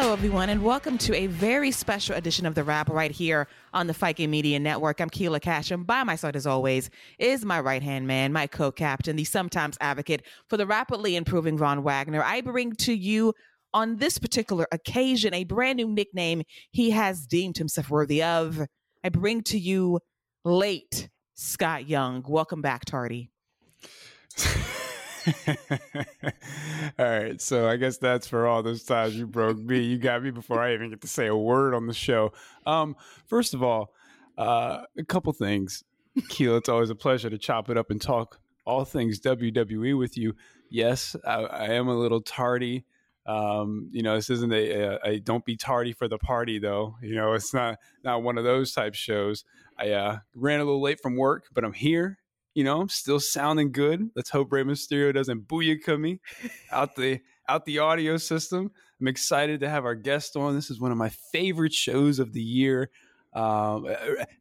Hello, everyone, and welcome to a very special edition of The Wrap right here on the Fike Media Network. I'm Keila Cash, and by my side, as always, is my right hand man, my co captain, the sometimes advocate for the rapidly improving Von Wagner. I bring to you on this particular occasion a brand new nickname he has deemed himself worthy of. I bring to you late Scott Young. Welcome back, Tardy. all right, so I guess that's for all those times you broke me. You got me before I even get to say a word on the show. Um, first of all, uh, a couple things. Keel, it's always a pleasure to chop it up and talk all things WWE with you. Yes, I, I am a little tardy. Um, you know, this isn't a, a, a, don't be tardy for the party though. You know, it's not not one of those type shows. I uh, ran a little late from work, but I'm here you know, still sounding good. Let's hope Rey Mysterio doesn't booyaka me out the out the audio system. I'm excited to have our guest on. This is one of my favorite shows of the year, um,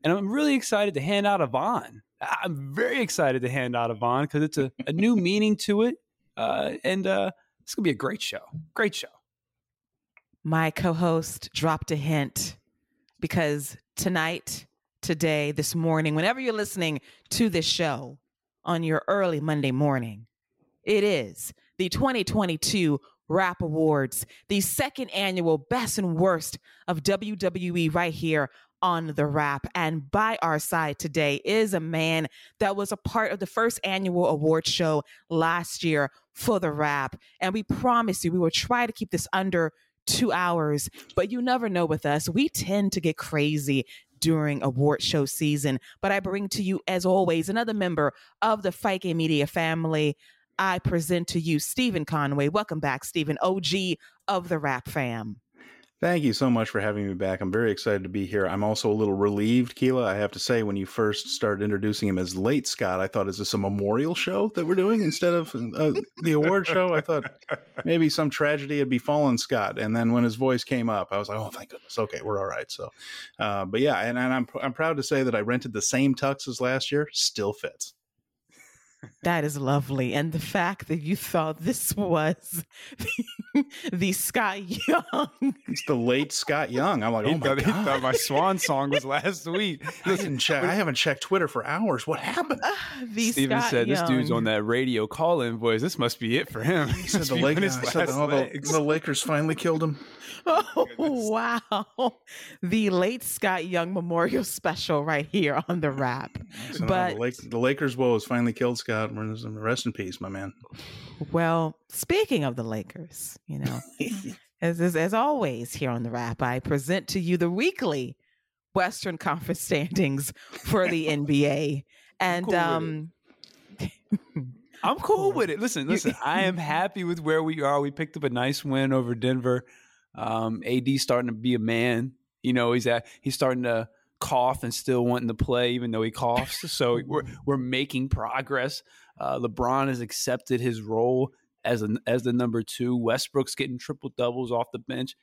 and I'm really excited to hand out a Von. I'm very excited to hand out a Von because it's a, a new meaning to it, uh, and uh, it's gonna be a great show. Great show. My co-host dropped a hint because tonight today, this morning, whenever you're listening to this show on your early Monday morning, it is the 2022 WRAP Awards, the second annual Best and Worst of WWE right here on the WRAP. And by our side today is a man that was a part of the first annual award show last year for the WRAP. And we promise you, we will try to keep this under two hours, but you never know with us. We tend to get crazy during award show season. But I bring to you, as always, another member of the Fike Media family. I present to you Steven Conway. Welcome back, Steven, OG of the WRAP Fam. Thank you so much for having me back. I'm very excited to be here. I'm also a little relieved, Keila. I have to say, when you first started introducing him as late Scott, I thought, is this a memorial show that we're doing instead of uh, the award show? I thought maybe some tragedy had befallen Scott. And then when his voice came up, I was like, oh, thank goodness. Okay, we're all right. So, uh, but yeah, and, and I'm, I'm proud to say that I rented the same tux as last year, still fits. That is lovely. And the fact that you thought this was the, the Scott Young. It's the late Scott Young. I'm like, oh he my thought, God. He thought my swan song was last week. I didn't check. I haven't checked Twitter for hours. What happened? Uh, the Steven Scott said, Young. "This dude's on that radio call-in voice. This must be it for him." He said the, Lakers, said, oh, the, the Lakers finally killed him. Oh, wow. The late Scott Young Memorial Special right here on the wrap. So but the, Lake, the, Lakers woes finally killed Scott. Rest in peace, my man. Well, speaking of the Lakers, you know, as, as, as always here on the wrap, I present to you the weekly Western Conference standings for the NBA. And cool um I'm cool with it. Listen, listen, I am happy with where we are. We picked up a nice win over Denver. Um, AD starting to be a man. You know, he's at he's starting to cough and still wanting to play, even though he coughs. so we're we're making progress. Uh, LeBron has accepted his role as a, as the number two. Westbrook's getting triple doubles off the bench.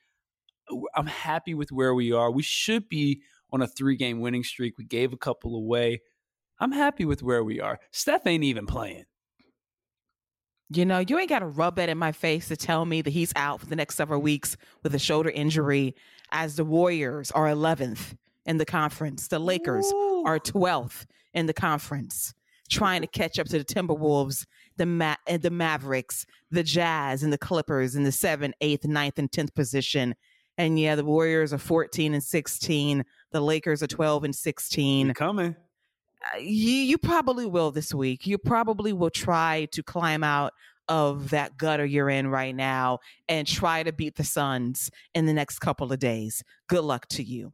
I'm happy with where we are. We should be on a three game winning streak. We gave a couple away. I'm happy with where we are. Steph ain't even playing. You know, you ain't got to rub that in my face to tell me that he's out for the next several weeks with a shoulder injury as the Warriors are 11th in the conference. The Lakers Ooh. are 12th in the conference, trying to catch up to the Timberwolves, the Ma- the Mavericks, the Jazz, and the Clippers in the seventh, eighth, ninth, and tenth position. And yeah, the Warriors are 14 and 16. The Lakers are 12 and 16 You coming? uh, you you probably will this week. You probably will try to climb out of that gutter you're in right now and try to beat the Suns in the next couple of days. Good luck to you.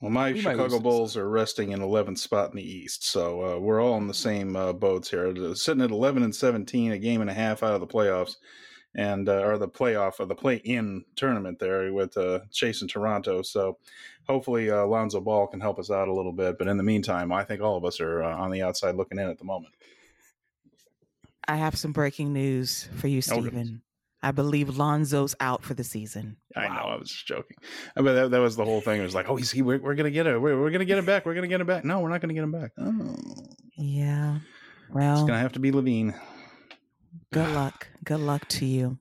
Well, my We Chicago Bulls are resting in 11th spot in the East, so uh, we're all in the same uh, boats here. Uh, Sitting at 11 and 17, a game and a half out of the playoffs, and uh, or the playoff or the play-in tournament there with uh, chasing Toronto. So hopefully uh, Lonzo Ball can help us out a little bit. But in the meantime, I think all of us are uh, on the outside looking in at the moment. I have some breaking news for you, Oh. Steven. I believe Lonzo's out for the season. I know, I was just joking. Uh, But that, that was the whole thing. It was like, oh, he's he, we're, we're gonna get it. We're, we're gonna get it back. We're gonna get it back. No, we're not gonna get him back. Oh, Yeah. Well, it's gonna have to be LaVine. good luck. Good luck to you.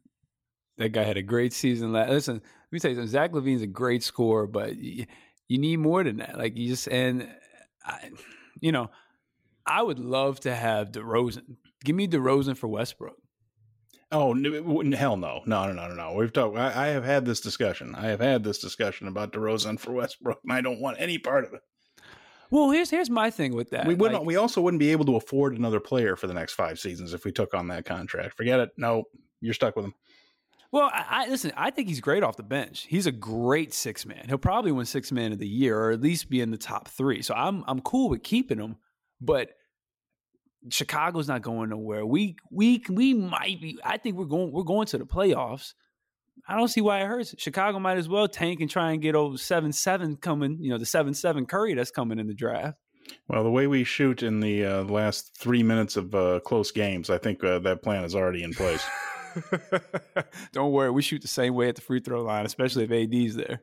That guy had a great season. Last. Listen, let me tell you something. Zach LaVine's a great scorer, but you, you need more than that. Like you just and I, you know, I would love to have DeRozan. Give me DeRozan for Westbrook. Oh no, hell no, no, no, no, no, no. We've talked. I, I have had this discussion. I have had this discussion about DeRozan for Westbrook, and I don't want any part of it. Well, here's here's my thing with that. we wouldn't. Like, we also wouldn't be able to afford another player for the next five seasons if we took on that contract. Forget it. No, you're stuck with him. Well, I, I listen. I think he's great off the bench. He's a great six man. He'll probably win six man of the year, or at least be in the top three. So I'm I'm cool with keeping him. But Chicago's not going nowhere. We we we might be. I think we're going we're going to the playoffs. I don't see why it hurts. Chicago might as well tank and try and get over seven seven coming. You know the seven seven Curry that's coming in the draft. Well, the way we shoot in the uh, last three minutes of uh, close games, I think uh, that plan is already in place. don't worry, we shoot the same way at the free throw line, especially if AD's there.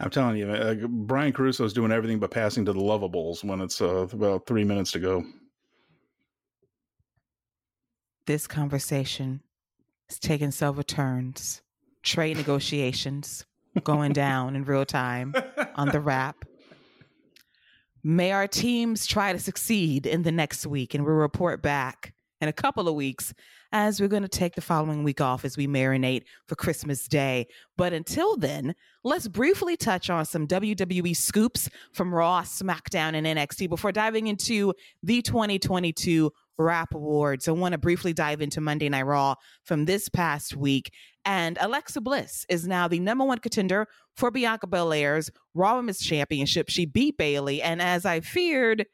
I'm telling you, uh, Brian Caruso is doing everything but passing to the lovables when it's uh, about three minutes to go. This conversation is taking several turns. Trade negotiations going down in real time on the wrap. May our teams try to succeed in the next week, and we'll report back in a couple of weeks as we're going to take the following week off as we marinate for Christmas Day. But until then, let's briefly touch on some WWE scoops from Raw, SmackDown, and NXT before diving into the 2022 WRAP Awards. I want to briefly dive into Monday Night Raw from this past week. And Alexa Bliss is now the number one contender for Bianca Belair's Raw Women's Championship. She beat Bayley. And as I feared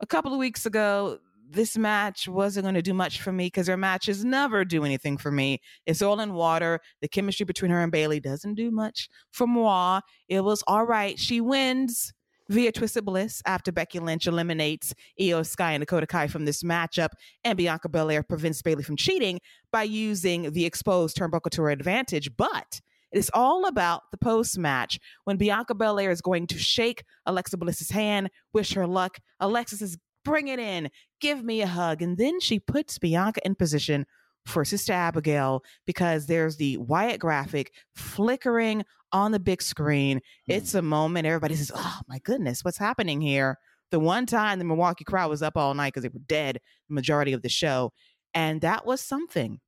a couple of weeks ago, this match wasn't going to do much for me because her matches never do anything for me. It's all in water. The chemistry between her and Bayley doesn't do much for moi. It was all right. She wins via Twisted Bliss after Becky Lynch eliminates Iyo Sky and Dakota Kai from this matchup, and Bianca Belair prevents Bayley from cheating by using the exposed turnbuckle to her advantage. But it is all about the post match when Bianca Belair is going to shake Alexa Bliss's hand, wish her luck. Alexa says, Bring it in, give me a hug. And then she puts Bianca in position for Sister Abigail because there's the Wyatt graphic flickering on the big screen. It's mm. a moment everybody says, Oh my goodness, what's happening here? The one time the Milwaukee crowd was up all night because they were dead the majority of the show. And that was something.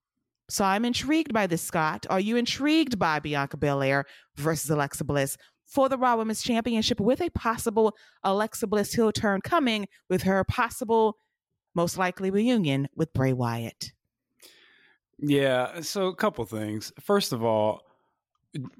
So I'm intrigued by this, Scott. Are you intrigued by Bianca Belair versus Alexa Bliss for the Raw Women's Championship with a possible Alexa Bliss heel turn coming with her possible, most likely reunion with Bray Wyatt? Yeah. So a couple things. First of all,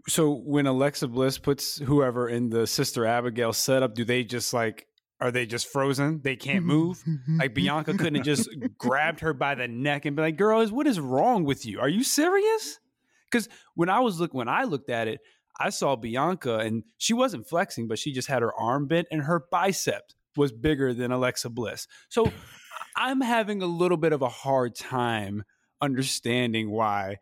so when Alexa Bliss puts whoever in the Sister Abigail setup, do they just like are they just frozen? They can't mm-hmm, move. Mm-hmm, like Bianca mm-hmm. couldn't have just grabbed her by the neck and be like, "Girl, is what is wrong with you? Are you serious?" Because when I was look when I looked at it, I saw Bianca and she wasn't flexing, but she just had her arm bent and her bicep was bigger than Alexa Bliss. So I'm having a little bit of a hard time understanding why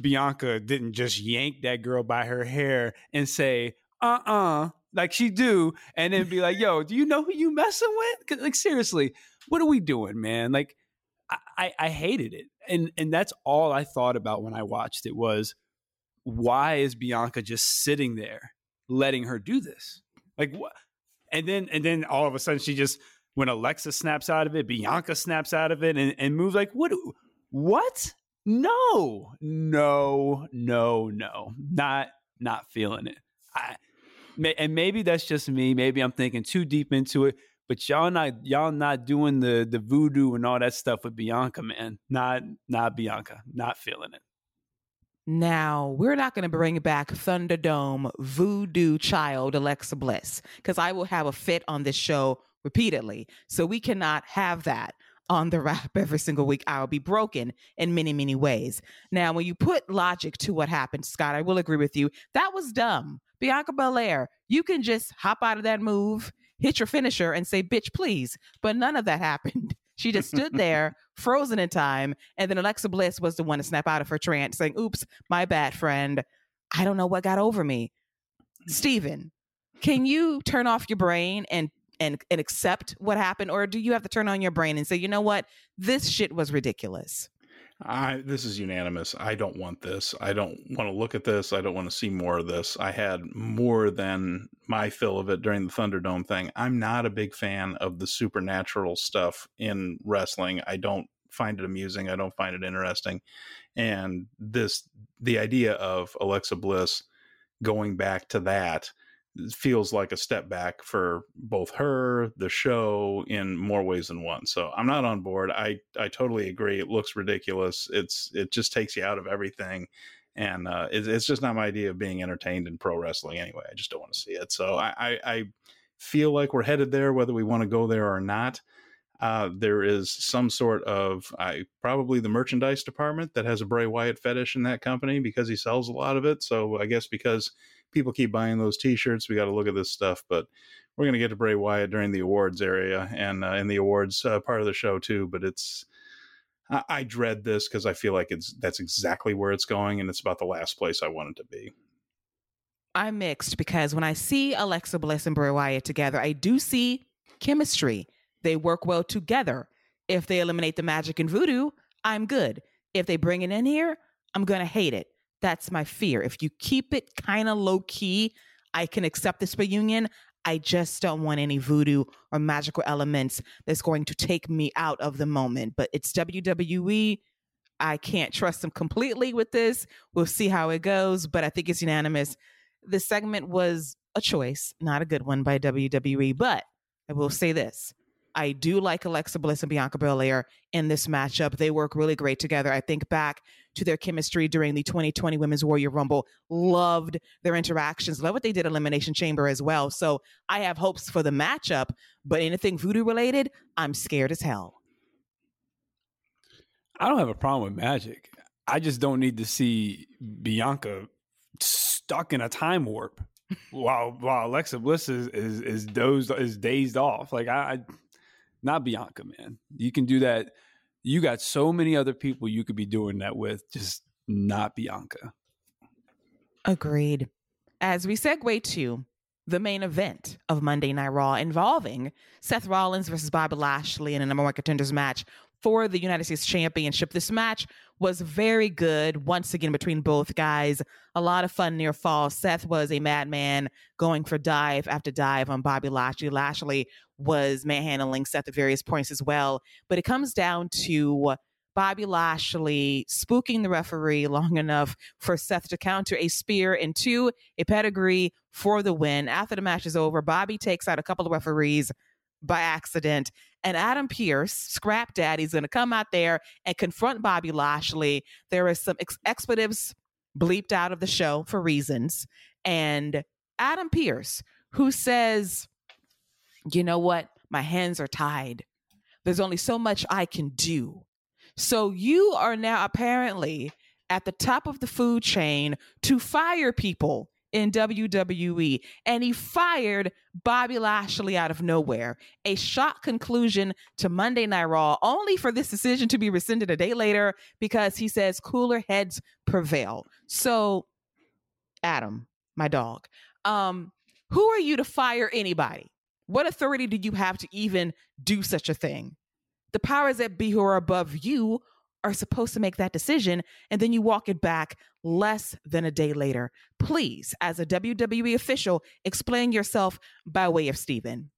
Bianca didn't just yank that girl by her hair and say, uh uh like she do, and then be like, yo, do you know who you messing with? Like, seriously, what are we doing, man? Like, I, I, I hated it. And and that's all I thought about when I watched it was why is Bianca just sitting there letting her do this? Like what and then and then all of a sudden she just when Alexa snaps out of it, Bianca snaps out of it and, and moves like what what? No, no, no, no. Not not feeling it. I and maybe that's just me. Maybe I'm thinking too deep into it. But y'all not y'all not doing the the voodoo and all that stuff with Bianca, man. Not not Bianca. Not feeling it. Now, we're not going to bring back Thunderdome voodoo child Alexa Bliss because I will have a fit on this show repeatedly. So we cannot have that on the wrap every single week. I will be broken in many, many ways. Now, when you put logic to what happened, Scott, I will agree with you. That was dumb. Bianca Belair, you can just hop out of that move, hit your finisher, and say, bitch, please. But none of that happened. She just stood there, frozen in time. And then Alexa Bliss was the one to snap out of her trance, saying, Oops, my bad, friend. I don't know what got over me. Steven, can you turn off your brain and and and accept what happened or do you have to turn on your brain and say you know what this shit was ridiculous I this is unanimous. I don't want this. I don't want to look at this. I don't want to see more of this. I had more than my fill of it during the Thunderdome thing. I'm not a big fan of the supernatural stuff in wrestling. I don't find it amusing. I don't find it interesting. And this the idea of Alexa Bliss going back to that feels like a step back for both her, the show, in more ways than one. So I'm not on board. I I totally agree. It looks ridiculous. It's it just takes you out of everything, and uh, it, it's just not my idea of being entertained in pro wrestling anyway. I just don't want to see it. So I, I, I feel like we're headed there, whether we want to go there or not. Uh, there is some sort of I probably the merchandise department that has a Bray Wyatt fetish in that company because he sells a lot of it. So I guess because people keep buying those T-shirts. We got to look at this stuff, but we're going to get to Bray Wyatt during the awards area and uh, in the awards uh, part of the show too. But it's I, I dread this because I feel like it's that's exactly where it's going, and it's about the last place I want it to be. I'm mixed because when I see Alexa Bliss and Bray Wyatt together, I do see chemistry. They work well together. If they eliminate the magic and voodoo, I'm good. If they bring it in here, I'm going to hate it. That's my fear. If you keep it kind of low key, I can accept this reunion. I just don't want any voodoo or magical elements that's going to take me out of the moment. But it's WWE. I can't trust them completely with this. We'll see how it goes, but I think it's unanimous. This segment was a choice, not a good one by WWE. But I will say this I do like Alexa Bliss and Bianca Belair in this matchup. They work really great together. I think back to their chemistry during the 2020 Women's Warrior Rumble. Loved their interactions. Love what they did Elimination Chamber as well. So I have hopes for the matchup, but anything voodoo related, I'm scared as hell. I don't have a problem with magic. I just don't need to see Bianca stuck in a time warp while while Alexa Bliss is is, is dozed is dazed off. Like I, I not Bianca, man. You can do that. You got so many other people you could be doing that with, just not Bianca. Agreed. As we segue to the main event of Monday Night Raw involving Seth Rollins versus Bobby Lashley in a number one contenders match for the United States Championship. This match was very good once again between both guys. A lot of fun near fall. Seth was a madman going for dive after dive on Bobby Lashley. Lashley was manhandling Seth at various points as well. But it comes down to Bobby Lashley spooking the referee long enough for Seth to counter a spear into a pedigree for the win. After the match is over, Bobby takes out a couple of referees by accident. And Adam Pearce, Scrap Daddy, is going to come out there and confront Bobby Lashley. There is some ex- expletives bleeped out of the show for reasons. And Adam Pearce, who says, you know what? My hands are tied. There's only so much I can do. So you are now apparently at the top of the food chain to fire people in WWE. And he fired Bobby Lashley out of nowhere. A shock conclusion to Monday Night Raw, only for this decision to be rescinded a day later because he says cooler heads prevail. So, Adam, my dog, um, who are you to fire anybody? What authority do you have to even do such a thing? The powers that be who are above you are supposed to make that decision and then you walk it back less than a day later. Please, as a WWE official, explain yourself by way of Steven.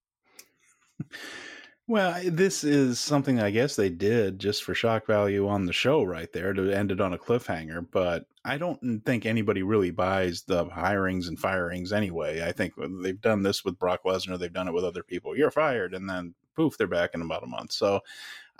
Well, this is something I guess they did just for shock value on the show right there to end it on a cliffhanger. But I don't think anybody really buys the hirings and firings anyway. I think they've done this with Brock Lesnar, they've done it with other people. You're fired, and then poof, they're back in about a month. So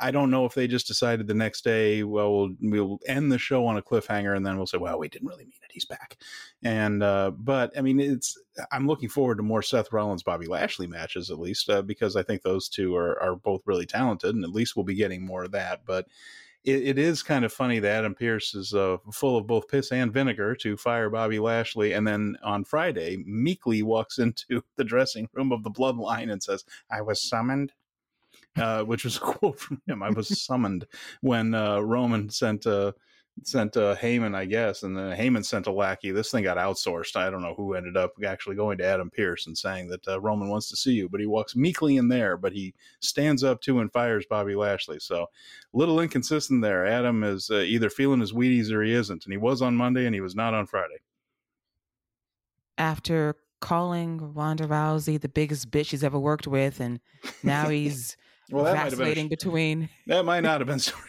I don't know if they just decided the next day, well, we'll, we'll end the show on a cliffhanger, and then we'll say, well, we didn't really mean it. He's back. And uh, but I mean, it's I'm looking forward to more Seth Rollins Bobby Lashley matches at least uh, because I think those two are are both really talented, and at least we'll be getting more of that. But it, it is kind of funny that Adam Pearce is uh, full of both piss and vinegar to fire Bobby Lashley, and then on Friday meekly walks into the dressing room of the Bloodline and says, "I was summoned." Uh, which was a quote from him. I was summoned when uh, Roman sent uh, sent uh, Heyman, I guess, and then Heyman sent a lackey. This thing got outsourced. I don't know who ended up actually going to Adam Pearce and saying that uh, Roman wants to see you, but he walks meekly in there, but he stands up to and fires Bobby Lashley. So a little inconsistent there. Adam is uh, either feeling his Wheaties or he isn't, and he was on Monday and he was not on Friday. After calling Ronda Rousey the biggest bitch he's ever worked with, and now he's well, that vacillating between. That might not have been sorry.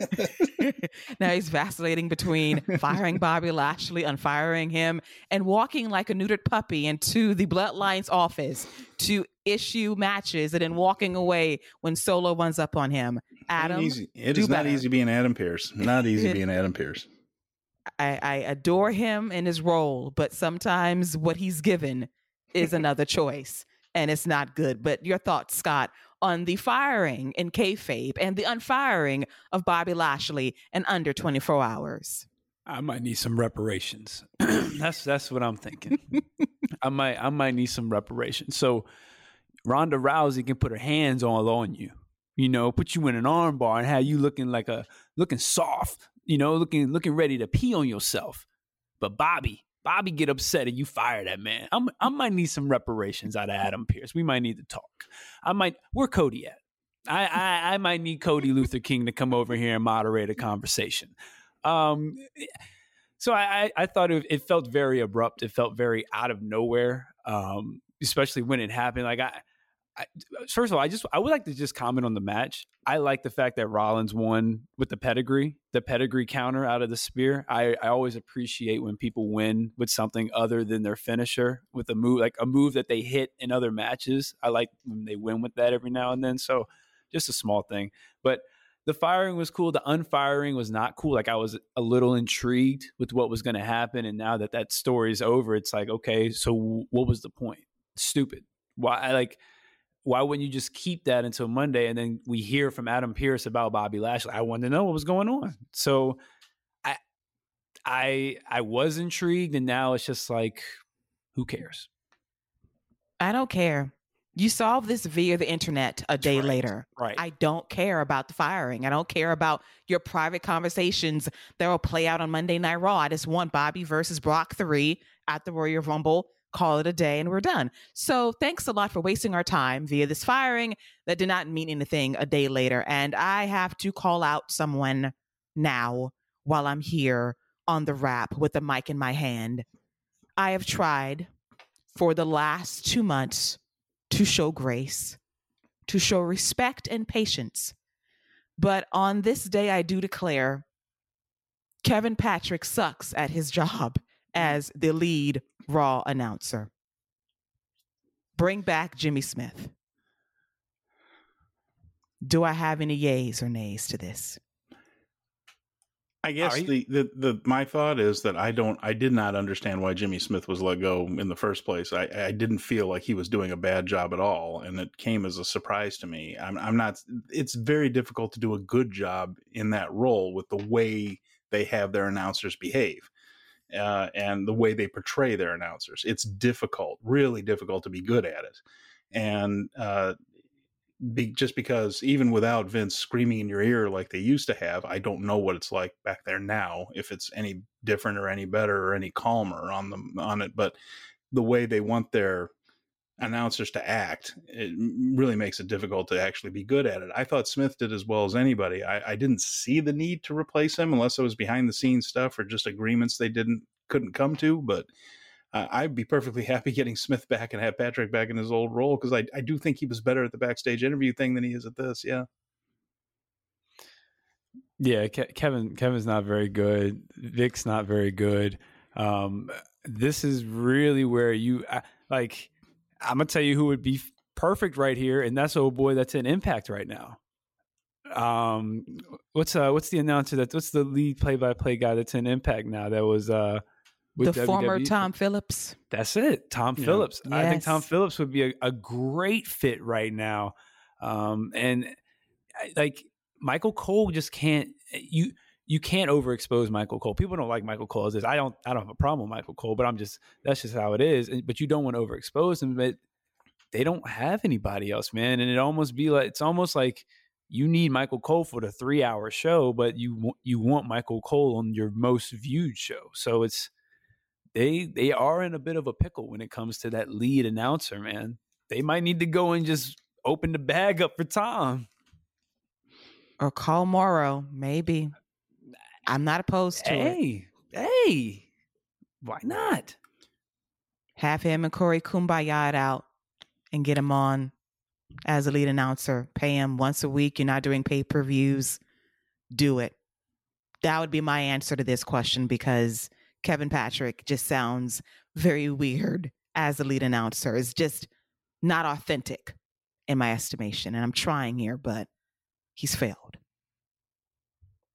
now he's vacillating between firing Bobby Lashley, unfiring him, and walking like a neutered puppy into the Bloodlines office to issue matches and then walking away when Solo runs up on him. Adam, easy. it is not easy being Adam Pearce. Not easy being Adam Pearce. I, I adore him in his role, but sometimes what he's given is another choice, and it's not good. But your thoughts, Scott, on the firing in kayfabe and the unfiring of Bobby Lashley in under 24 hours? I might need some reparations. that's that's what I'm thinking. I might I might need some reparations. So Ronda Rousey can put her hands all on you, you know, put you in an armbar and have you looking like a looking soft, you know, looking looking ready to pee on yourself. But Bobby, Bobby get upset and you fire that man. I'm, I might need some reparations out of Adam Pearce. We might need to talk. I might. Where Cody at? I, I I might need Cody Luther King to come over here and moderate a conversation. Um, so I, I, thought it, it, felt very abrupt. It felt very out of nowhere, um, especially when it happened. Like I, I, uh, first of all, I just I would like to just comment on the match. I like the fact that Rollins won with the pedigree, the pedigree counter out of the spear. I, I always appreciate when people win with something other than their finisher, with a move like a move that they hit in other matches. I like when they win with that every now and then. So just a small thing, but the firing was cool. The unfiring was not cool. Like I was a little intrigued with what was going to happen, and now that that story is over, it's like okay, so what was the point? Stupid. Why? I like why wouldn't you just keep that until Monday and then we hear from Adam Pearce about Bobby Lashley? I wanted to know what was going on. So I I I was intrigued and now it's just like who cares? I don't care. You solve this via the internet a day right. later. Right. I don't care about the firing. I don't care about your private conversations that will play out on Monday Night Raw. I just want Bobby versus Brock 3 at the Royal Rumble call it a day and we're done. So thanks a lot for wasting our time via this firing that did not mean anything a day later. And I have to call out someone now while I'm here on the wrap with the mic in my hand. I have tried for the last two months to show grace, to show respect and patience. But on this day, I do declare Kevin Patrick sucks at his job mm. as the lead Raw announcer. Bring back Jimmy Smith. Do I have any yays or nays to this? I guess the, the, the my thought is that I don't I did not understand why Jimmy Smith was let go in the first place. I, I didn't feel like he was doing a bad job at all, and it came as a surprise to me. I'm I'm not. It's very difficult to do a good job in that role with the way they have their announcers behave uh, and the way they portray their announcers. It's difficult, really difficult to be good at it. And uh, be, just because even without Vince screaming in your ear like they used to have, I don't know what it's like back there now. If it's any different or any better or any calmer on them on it, but the way they want their announcers to act, it really makes it difficult to actually be good at it. I thought Smith did as well as anybody. I, I didn't see the need to replace him unless it was behind the scenes stuff or just agreements they didn't couldn't come to. But uh, I'd be perfectly happy getting Smith back and have Patrick back in his old role because I, I do think he was better at the backstage interview thing than he is at this. Yeah. Yeah, Ke- Kevin Kevin's not very good. Vic's not very good. Um, this is really where you like. I'm gonna tell you who would be perfect right here, and that's oh boy that's in Impact right now. Um, what's uh, what's the announcer that? What's the lead play-by-play guy that's in Impact now? That was uh, the WWE. former Tom Phillips. That's it, Tom yeah. Phillips. Yes. I think Tom Phillips would be a, a great fit right now. Um, and like Michael Cole just can't you you can't overexpose Michael Cole. People don't like Michael Cole as this. I don't I don't have a problem with Michael Cole, but I'm just that's just how it is. But you don't want to overexpose him. But they don't have anybody else, man. And it almost be like it's almost like you need Michael Cole for the three hour show, but you you want Michael Cole on your most viewed show. So it's they they are in a bit of a pickle when it comes to that lead announcer, man. They might need to go and just open the bag up for Tom. Or call Mauro, maybe. I'm not opposed to hey, it. Hey, hey, why not? Have him and Corey kumbaya it out and get him on as a lead announcer. Pay him once a week. You're not doing pay per views. Do it. That would be my answer to this question because Kevin Patrick just sounds very weird as a lead announcer. It's just not authentic in my estimation. And I'm trying here, but he's failed.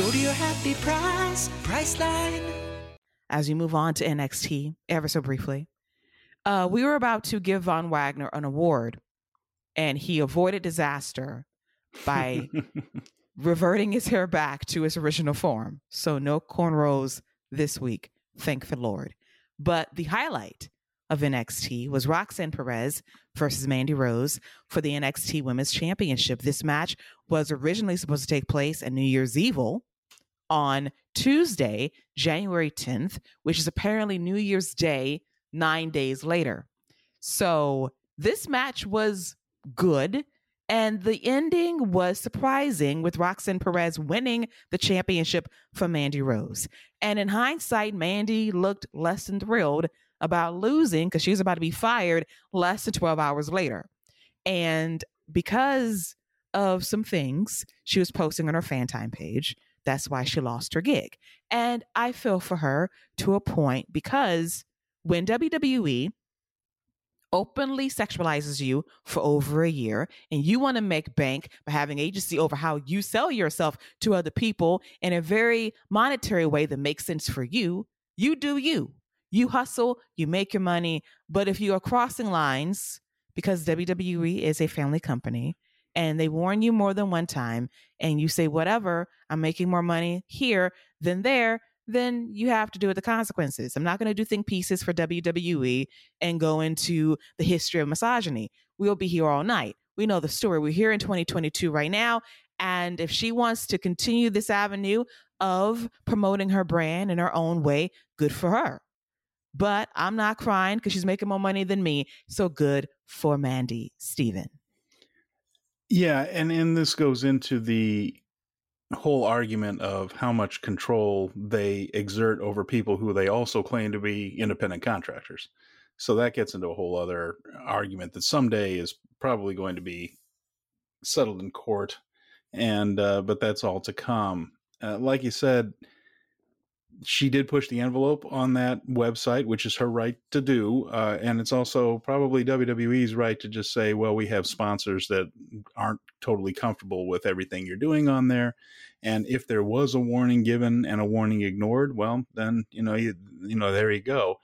Go to your happy price, Priceline. As we move on to NXT, ever so briefly, uh, we were about to give Von Wagner an award, and he avoided disaster by reverting his hair back to its original form. So no cornrows this week, thank the Lord. But the highlight of NXT was Roxanne Perez versus Mandy Rose for the NXT Women's Championship. This match was originally supposed to take place at New Year's Evil on Tuesday, January 10th, which is apparently New Year's Day, nine days later. So this match was good. And the ending was surprising with Roxanne Perez winning the championship for Mandy Rose. And in hindsight, Mandy looked less than thrilled about losing because she was about to be fired less than 12 hours later. And because of some things she was posting on her fan time page, that's why she lost her gig. And I feel for her to a point because when WWE openly sexualizes you for over a year and you want to make bank by having agency over how you sell yourself to other people in a very monetary way that makes sense for you, you do you. You hustle, you make your money. But if you are crossing lines, because WWE is a family company and they warn you more than one time, and you say, whatever, I'm making more money here than there, then you have to do with the consequences. I'm not going to do think pieces for WWE and go into the history of misogyny. We'll be here all night. We know the story. We're here in 2022 right now. And if she wants to continue this avenue of promoting her brand in her own way, good for her but I'm not crying because she's making more money than me. So good for Mandy Steven. Yeah, and and this goes into the whole argument of how much control they exert over people who they also claim to be independent contractors. So that gets into a whole other argument that someday is probably going to be settled in court, and uh, but that's all to come. Uh, like you said, she did push the envelope on that website, which is her right to do. Uh, and it's also probably WWE's right to just say, well, we have sponsors that aren't totally comfortable with everything you're doing on there. And if there was a warning given and a warning ignored, well, then, you know, you, you know, there you go.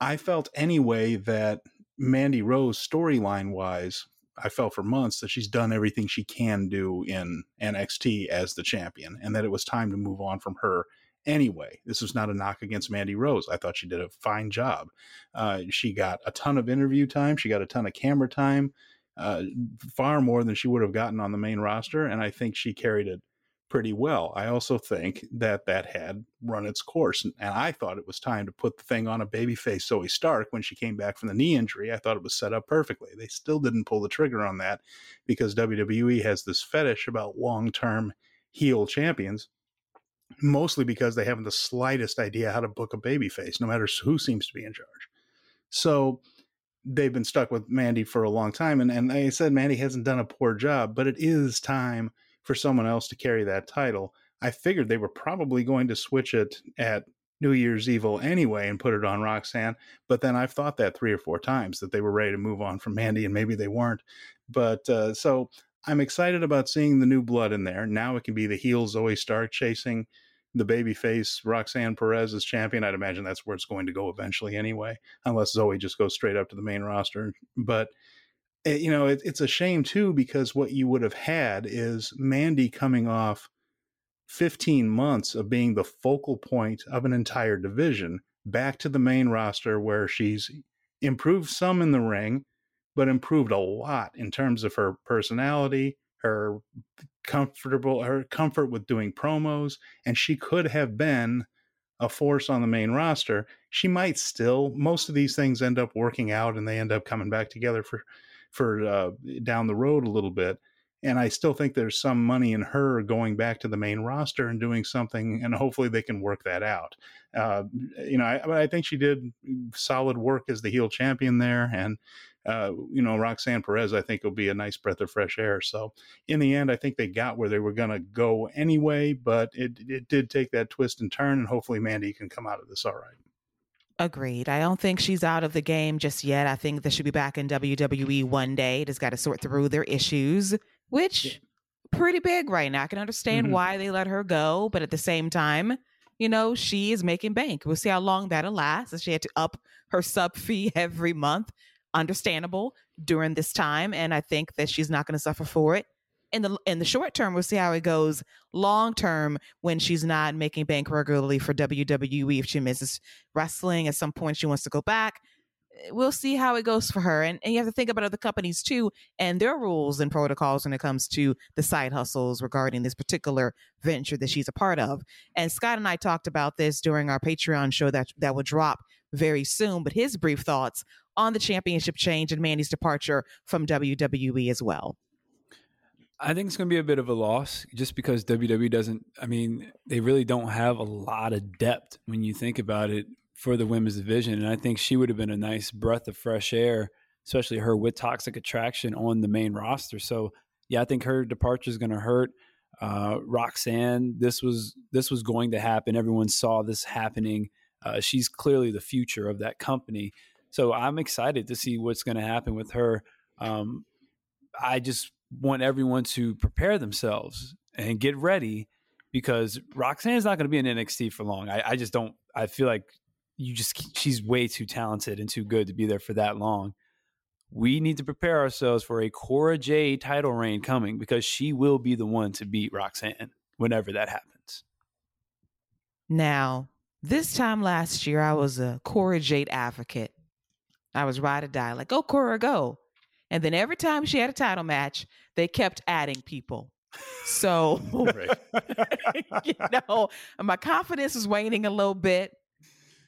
I felt anyway that Mandy Rose storyline wise, I felt for months that she's done everything she can do in NXT as the champion and that it was time to move on from her anyway. This was not a knock against Mandy Rose. I thought she did a fine job. Uh, she got a ton of interview time, she got a ton of camera time, uh, far more than she would have gotten on the main roster. And I think she carried it pretty well. I also think that that had run its course. And I thought it was time to put the thing on a babyface Zoey Stark when she came back from the knee injury. I thought it was set up perfectly. They still didn't pull the trigger on that because WWE has this fetish about long term heel champions mostly because they haven't the slightest idea how to book a babyface, no matter who seems to be in charge. So they've been stuck with Mandy for a long time. And, and I said Mandy hasn't done a poor job, but it is time for someone else to carry that title. I figured they were probably going to switch it at New Year's Evil anyway and put it on Roxanne. But then I've thought that three or four times that they were ready to move on from Mandy and maybe they weren't. But uh, so I'm excited about seeing the new blood in there. Now it can be the heel Zoey Stark chasing the baby face Roxanne Perez is champion. I'd imagine that's where it's going to go eventually anyway, unless Zoey just goes straight up to the main roster. But it, eh, you know, it, it's a shame too because what you would have had is Mandy coming off 15 months of being the focal point of an entire division back to the main roster where she's improved some in the ring, but improved a lot in terms of her personality, her comfortable her comfort with doing promos and she could have been a force on the main roster she might still most of these things end up working out and they end up coming back together for for uh, down the road a little bit and I still think there's some money in her going back to the main roster and doing something, and hopefully they can work that out. Uh, you know, I, I, think she did solid work as the heel champion there, and uh, you know, Roxanne Perez, I think will be a nice breath of fresh air. So in the end, I think they got where they were going to go anyway, but it it did take that twist and turn, and hopefully Mandy can come out of this all right. Agreed. I don't think she's out of the game just yet. I think that she'll be back in WWE one day. Just got to sort through their issues which yeah. pretty big right now. I can understand mm-hmm. why they let her go, but at the same time, you know, she is making bank. We'll see how long that'll last. She had to up her sub fee every month, understandable during this time, and I think that she's not going to suffer for it. In the in the short term, we'll see how it goes. Long term, when she's not making bank regularly for WWE, if she misses wrestling at some point, she wants to go back eh, we'll see how it goes for her. And, and you have to think about other companies too and their rules and protocols when it comes to the side hustles regarding this particular venture that she's a part of. And Scott and I talked about this during our Patreon show that that will drop very soon. But his brief thoughts on the championship change and Mandy's departure from WWE as well. I think it's going to be a bit of a loss just because WWE doesn't, I mean, they really don't have a lot of depth when you think about it for the women's division. And I think she would have been a nice breath of fresh air, especially her with toxic attraction on the main roster. So yeah, I think her departure is going to hurt. Uh, Roxanne, this was this was going to happen. Everyone saw this happening. Uh, she's clearly the future of that company. So I'm excited to see what's going to happen with her. Um, I just want everyone to prepare themselves and get ready because Roxanne is not going to be in NXT for long. I, I just don't. I feel like you just she's way too talented and too good to be there for that long. We need to prepare ourselves for a Cora Jade title reign coming because she will be the one to beat Roxanne whenever that happens. Now, this time last year, I was a Cora Jade advocate. I was ride or die, like, go, Cora, go. And then every time she had a title match, they kept adding people. So, you know, my confidence is waning a little bit.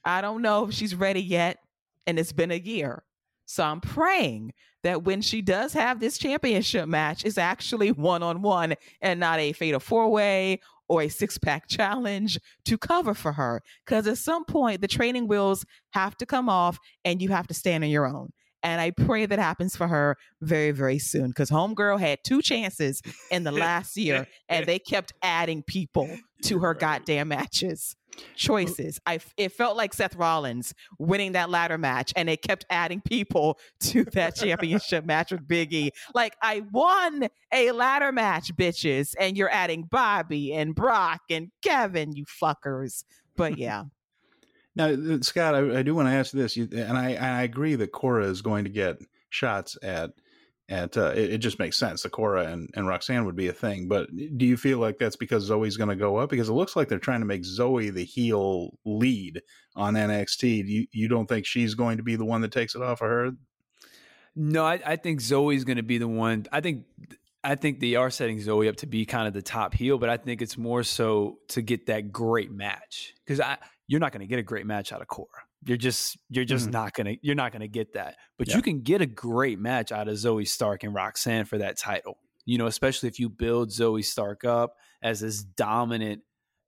I don't know if she's ready yet. And it's been a year. So I'm praying that when she does have this championship match, it's actually one on one and not a fatal four way or a six pack challenge to cover for her. Because at some point, the training wheels have to come off and you have to stand on your own. And I pray that happens for her very, very soon because Homegirl had two chances in the last year and they kept adding people to her goddamn matches. Choices. I it felt like Seth Rollins winning that ladder match and they kept adding people to that championship match with Biggie. Like I won a ladder match, bitches, and you're adding Bobby and Brock and Kevin, you fuckers. But yeah. Now, uh, Scott, I, I do want to ask this, you, and I, I agree that Cora is going to get shots at Uh, it, it, just makes sense. The Cora and, and Roxanne would be a thing, but do you feel like that's because Zoey's going to go up? Because it looks like they're trying to make Zoey the heel lead on NXT. You you don't think she's going to be the one that takes it off of her? No, I, I think Zoey's going to be the one. I think I think they are setting Zoey up to be kind of the top heel, but I think it's more so to get that great match because I you're not going to get a great match out of Cora. You're just you're just mm not gonna you're not gonna get that. But yeah. you can get a great match out of Zoey Stark and Roxanne for that title. You know, especially if you build Zoey Stark up as this dominant,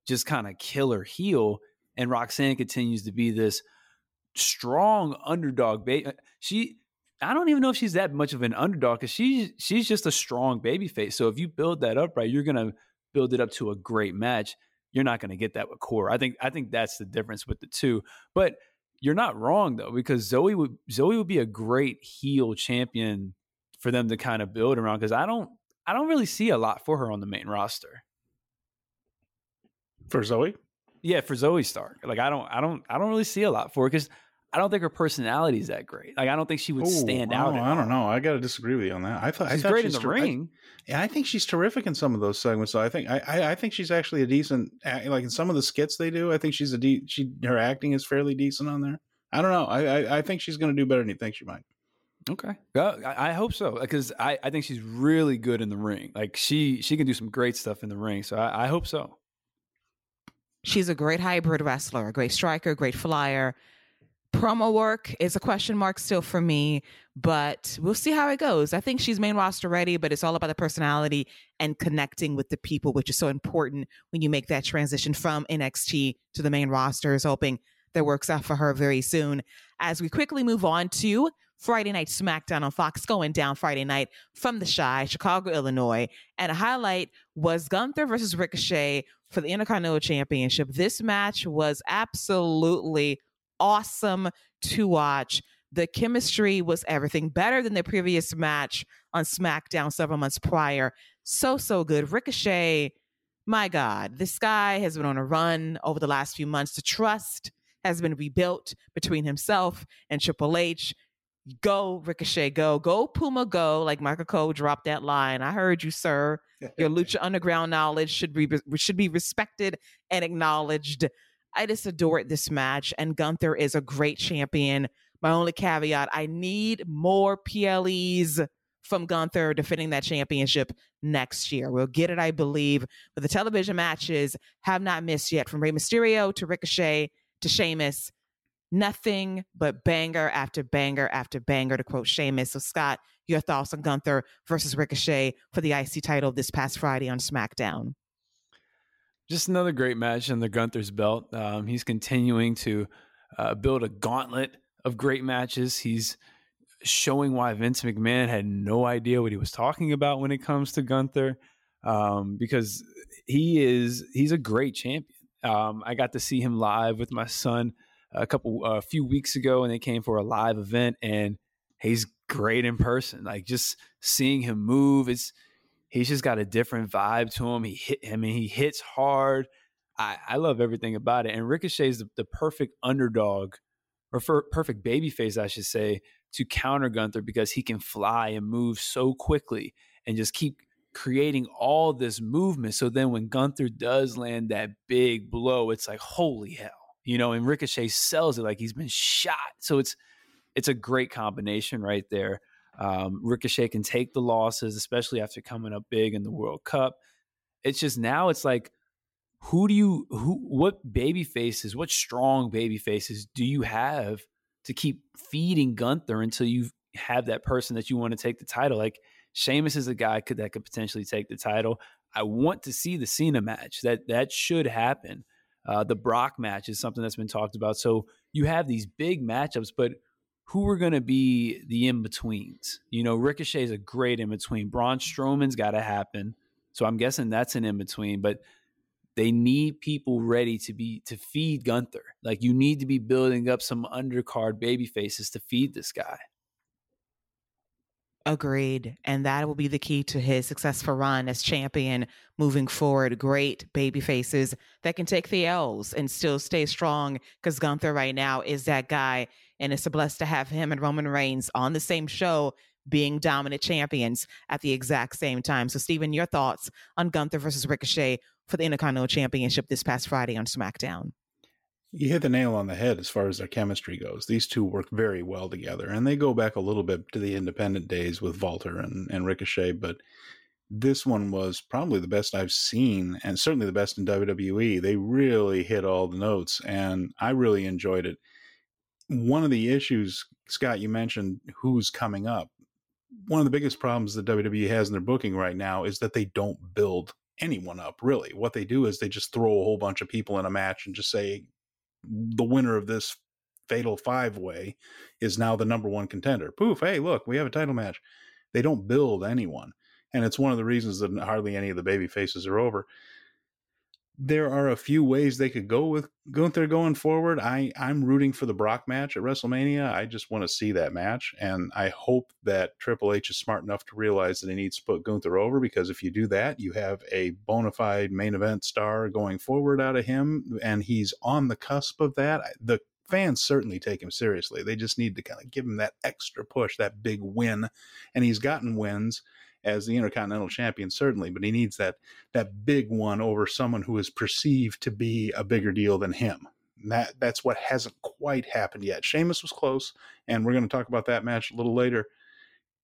just kind of killer heel, and Roxanne continues to be this strong underdog. Ba- she I don't even know if she's that much of an underdog because she's she's just a strong baby face. So if you build that up right, you're gonna build it up to a great match. You're not gonna get that with Cora. I think I think that's the difference with the two. But you're not wrong though, because Zoey would Zoey would be a great heel champion for them to kind of build around. Because I don't I don't really see a lot for her on the main roster. For Zoey, Yeah, for Zoey Stark. Like I don't I don't I don't really see a lot for her because I don't think her personality is that great. Like I don't think she would Ooh, stand out. I don't know. I got to disagree with you on that. I thought she's I thought great she's in the ter- ring. I, yeah, I think she's terrific in some of those segments. So I think I, I, I think she's actually a decent. Like in some of the skits they do, I think she's a de- she her acting is fairly decent on there. I don't know. I I, I think she's going to do better than you think she might. Okay, I, I hope so because I, I think she's really good in the ring. Like she she can do some great stuff in the ring. So I, I hope so. She's a great hybrid wrestler, a great striker, great flyer promo work is a question mark still for me, but we'll see how it goes. I think she's main roster ready, but it's all about the personality and connecting with the people, which is so important when you make that transition from NXT to the main roster. Is hoping that works out for her very soon. As we quickly move on to Friday Night SmackDown on Fox going down Friday night from the Shy, Chicago, Illinois. And a highlight was Gunther versus Ricochet for the Intercontinental Championship. This match was absolutely awesome to watch. The chemistry was everything better than the previous match on SmackDown several months prior. So, so good. Ricochet, my God, this guy has been on a run over the last few months. The trust has been rebuilt between himself and Triple H. Go, Ricochet, go. Go, Puma, go. Like Michael Cole dropped that line. I heard you, sir. Your Lucha Underground knowledge should be should be respected and acknowledged. I just adored this match, and Gunther is a great champion. My only caveat I need more PLEs from Gunther defending that championship next year. We'll get it, I believe. But the television matches have not missed yet from Rey Mysterio to Ricochet to Sheamus. Nothing but banger after banger after banger, to quote Sheamus. So, Scott, your thoughts on Gunther versus Ricochet for the IC title this past Friday on SmackDown? Just another great match on the Gunther's belt. Um, he's continuing to uh, build a gauntlet of great matches. He's showing why Vince McMahon had no idea what he was talking about when it comes to Gunther, um, because he is he's a great champion. Um, I got to see him live with my son a couple a few weeks ago, and they came for a live event, and he's great in person. Like just seeing him move, it's he's just got a different vibe to him. He hit I mean he hits hard. I, I love everything about it. And Ricochet is the, the perfect underdog or for, perfect baby face, I should say, to counter Gunther because he can fly and move so quickly and just keep creating all this movement. So then when Gunther does land that big blow, it's like, holy hell. You know, and Ricochet sells it like he's been shot. So it's it's a great combination right there. Um, Ricochet can take the losses, especially after coming up big in the World Cup. It's just now it's like, who do you who what baby faces, what strong baby faces do you have to keep feeding Gunther until you have that person that you want to take the title? Like Sheamus is a guy could, that could potentially take the title. I want to see the Cena match. That that should happen. Uh, the Brock match is something that's been talked about. So you have these big matchups, but who are going to be the in betweens? You know, Ricochet is a great in between. Braun Strowman's got to happen. So I'm guessing that's an in between. But they need people ready to be to feed Gunther. Like you need to be building up some undercard baby faces to feed this guy. Agreed. And that will be the key to his successful run as champion moving forward. Great baby faces that can take the L's and still stay strong because Gunther right now is that guy. And it's a blessed to have him and Roman Reigns on the same show being dominant champions at the exact same time. So, Steven, your thoughts on Gunther versus Ricochet for the Intercontinental Championship this past Friday on SmackDown? You hit the nail on the head as far as their chemistry goes. These two work very well together, and they go back a little bit to the independent days with Walter and, and Ricochet, but this one was probably the best I've seen, and certainly the best in WWE. They really hit all the notes, and I really enjoyed it. One of the issues, Scott, you mentioned who's coming up. One of the biggest problems that WWE has in their booking right now is that they don't build anyone up, really. What they do is they just throw a whole bunch of people in a match and just say, the winner of this fatal five way is now the number one contender. Poof, hey, look, we have a title match. They don't build anyone. And it's one of the reasons that hardly any of the baby faces are over. There are a few ways they could go with Gunther going forward. I, I'm rooting for the Brock match at WrestleMania. I just want to see that match. And I hope that Triple H is smart enough to realize that he needs to put Gunther over because if you do that, you have a bona fide main event star going forward out of him. And he's on the cusp of that. The fans certainly take him seriously. They just need to kind of give him that extra push, that big win. And he's gotten wins as the Intercontinental Champion, certainly, but he needs that that big one over someone who is perceived to be a bigger deal than him. And that that's what hasn't quite happened yet. Sheamus was close, and we're going to talk about that match a little later.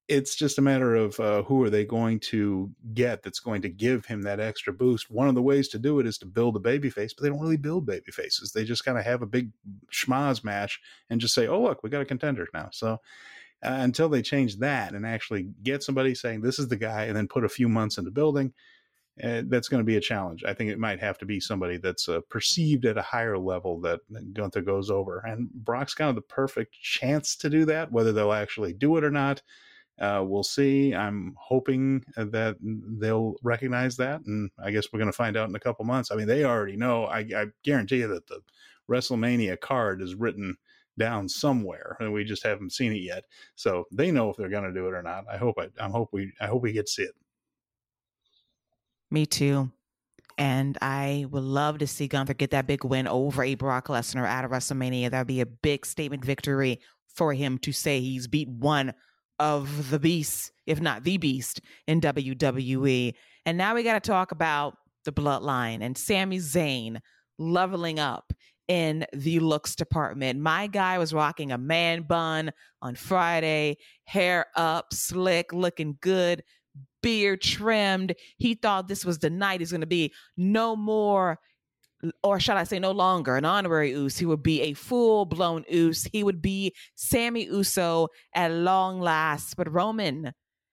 It's just a matter of uh, who are they going to get that's going to give him that extra boost. One of the ways to do it is to build a baby face, but they don't really build baby faces. They just kind of have a big schmaz match and just say, "Oh, look, we got a contender now." So uh, until they change that and actually get somebody saying this is the guy and then put a few months in the building uh, that's going to be a challenge. I think it might have to be somebody that's uh, perceived at a higher level that gunther goes over and brock's kind of the perfect chance to do that whether they'll actually do it or not uh, we'll see. I'm hoping that they'll recognize that and i guess we're going to find out in a couple months. I mean they already know. I, I guarantee you that the wrestlemania card is written down somewhere, and we just haven't seen it yet. So they know if they're going to do it or not. I hope I, I hope we I hope we get to see it. Me too. And I would love to see Gunther get that big win over a Brock Lesnar at a WrestleMania. That would be a big statement victory for him to say he's beat one of the beasts, if not the beast, in WWE. And now we got to talk about the bloodline and Sami Zayn leveling up in the looks department. My guy was rocking a man bun on Friday, hair up, slick, looking good, beard trimmed. He thought this was the night he's going to be no more or shall I say, no longer an honorary Uso. He would be a full blown Uso. He would be Sami Uso at long last. But Roman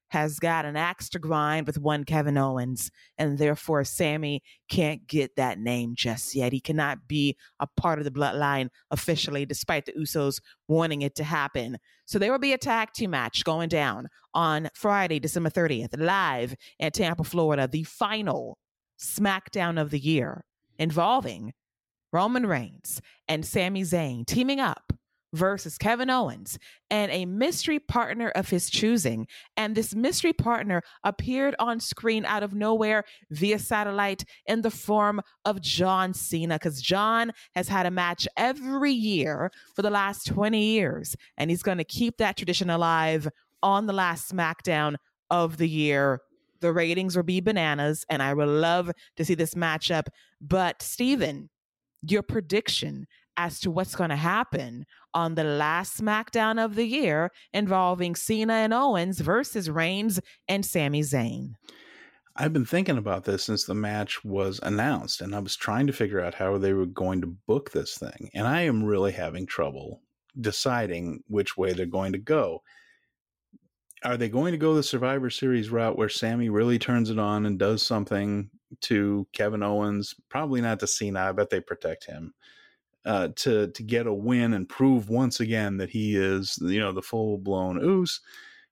has got an axe to grind with one Kevin Owens, and therefore Sami can't get that name just yet. He cannot be a part of the bloodline officially, despite the Usos wanting it to happen. So there will be a tag team match going down on Friday, December 30th, live in Tampa, Florida, the final SmackDown of the year involving Roman Reigns and Sami Zayn teaming up versus Kevin Owens and a mystery partner of his choosing. And this mystery partner appeared on screen out of nowhere via satellite in the form of John Cena, because John has had a match every year for the last 20 years. And he's going to keep that tradition alive on the last SmackDown of the year. The ratings will be bananas, and I would love to see this matchup. But, Steven, your prediction as to what's going to happen on the last SmackDown of the year involving Cena and Owens versus Reigns and Sami Zayn. I've been thinking about this since the match was announced, and I was trying to figure out how they were going to book this thing. And I am really having trouble deciding which way they're going to go. Are they going to go the Survivor Series route where Sami really turns it on and does something to Kevin Owens? Probably not to Cena. I bet they protect him. Uh, to to get a win and prove once again that he is you know the full blown Uce,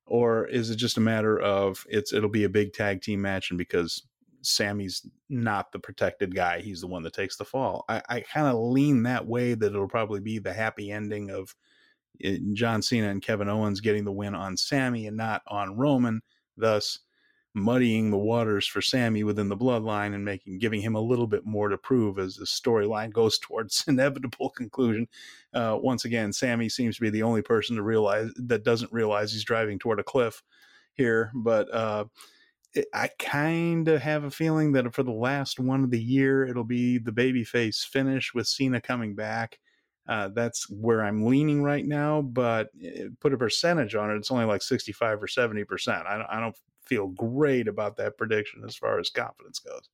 or is it just a matter of it's it'll be a big tag team match and because Sami's not the protected guy, he's the one that takes the fall. I, I kind of lean that way that it'll probably be the happy ending of eh, John Cena and Kevin Owens getting the win on Sami and not on Roman, thus muddying the waters for Sami within the bloodline and making giving him a little bit more to prove as the storyline goes towards inevitable conclusion. Uh, once again, Sami seems to be the only person to realize that doesn't realize he's driving toward a cliff here, but uh, it, I kind of have a feeling that for the last one of the year, it'll be the babyface finish with Cena coming back. Uh, that's where I'm leaning right now, but eh, put a percentage on it, it's only like 65 or 70 percent. I don't, I don't feel great about that prediction as far as confidence goes.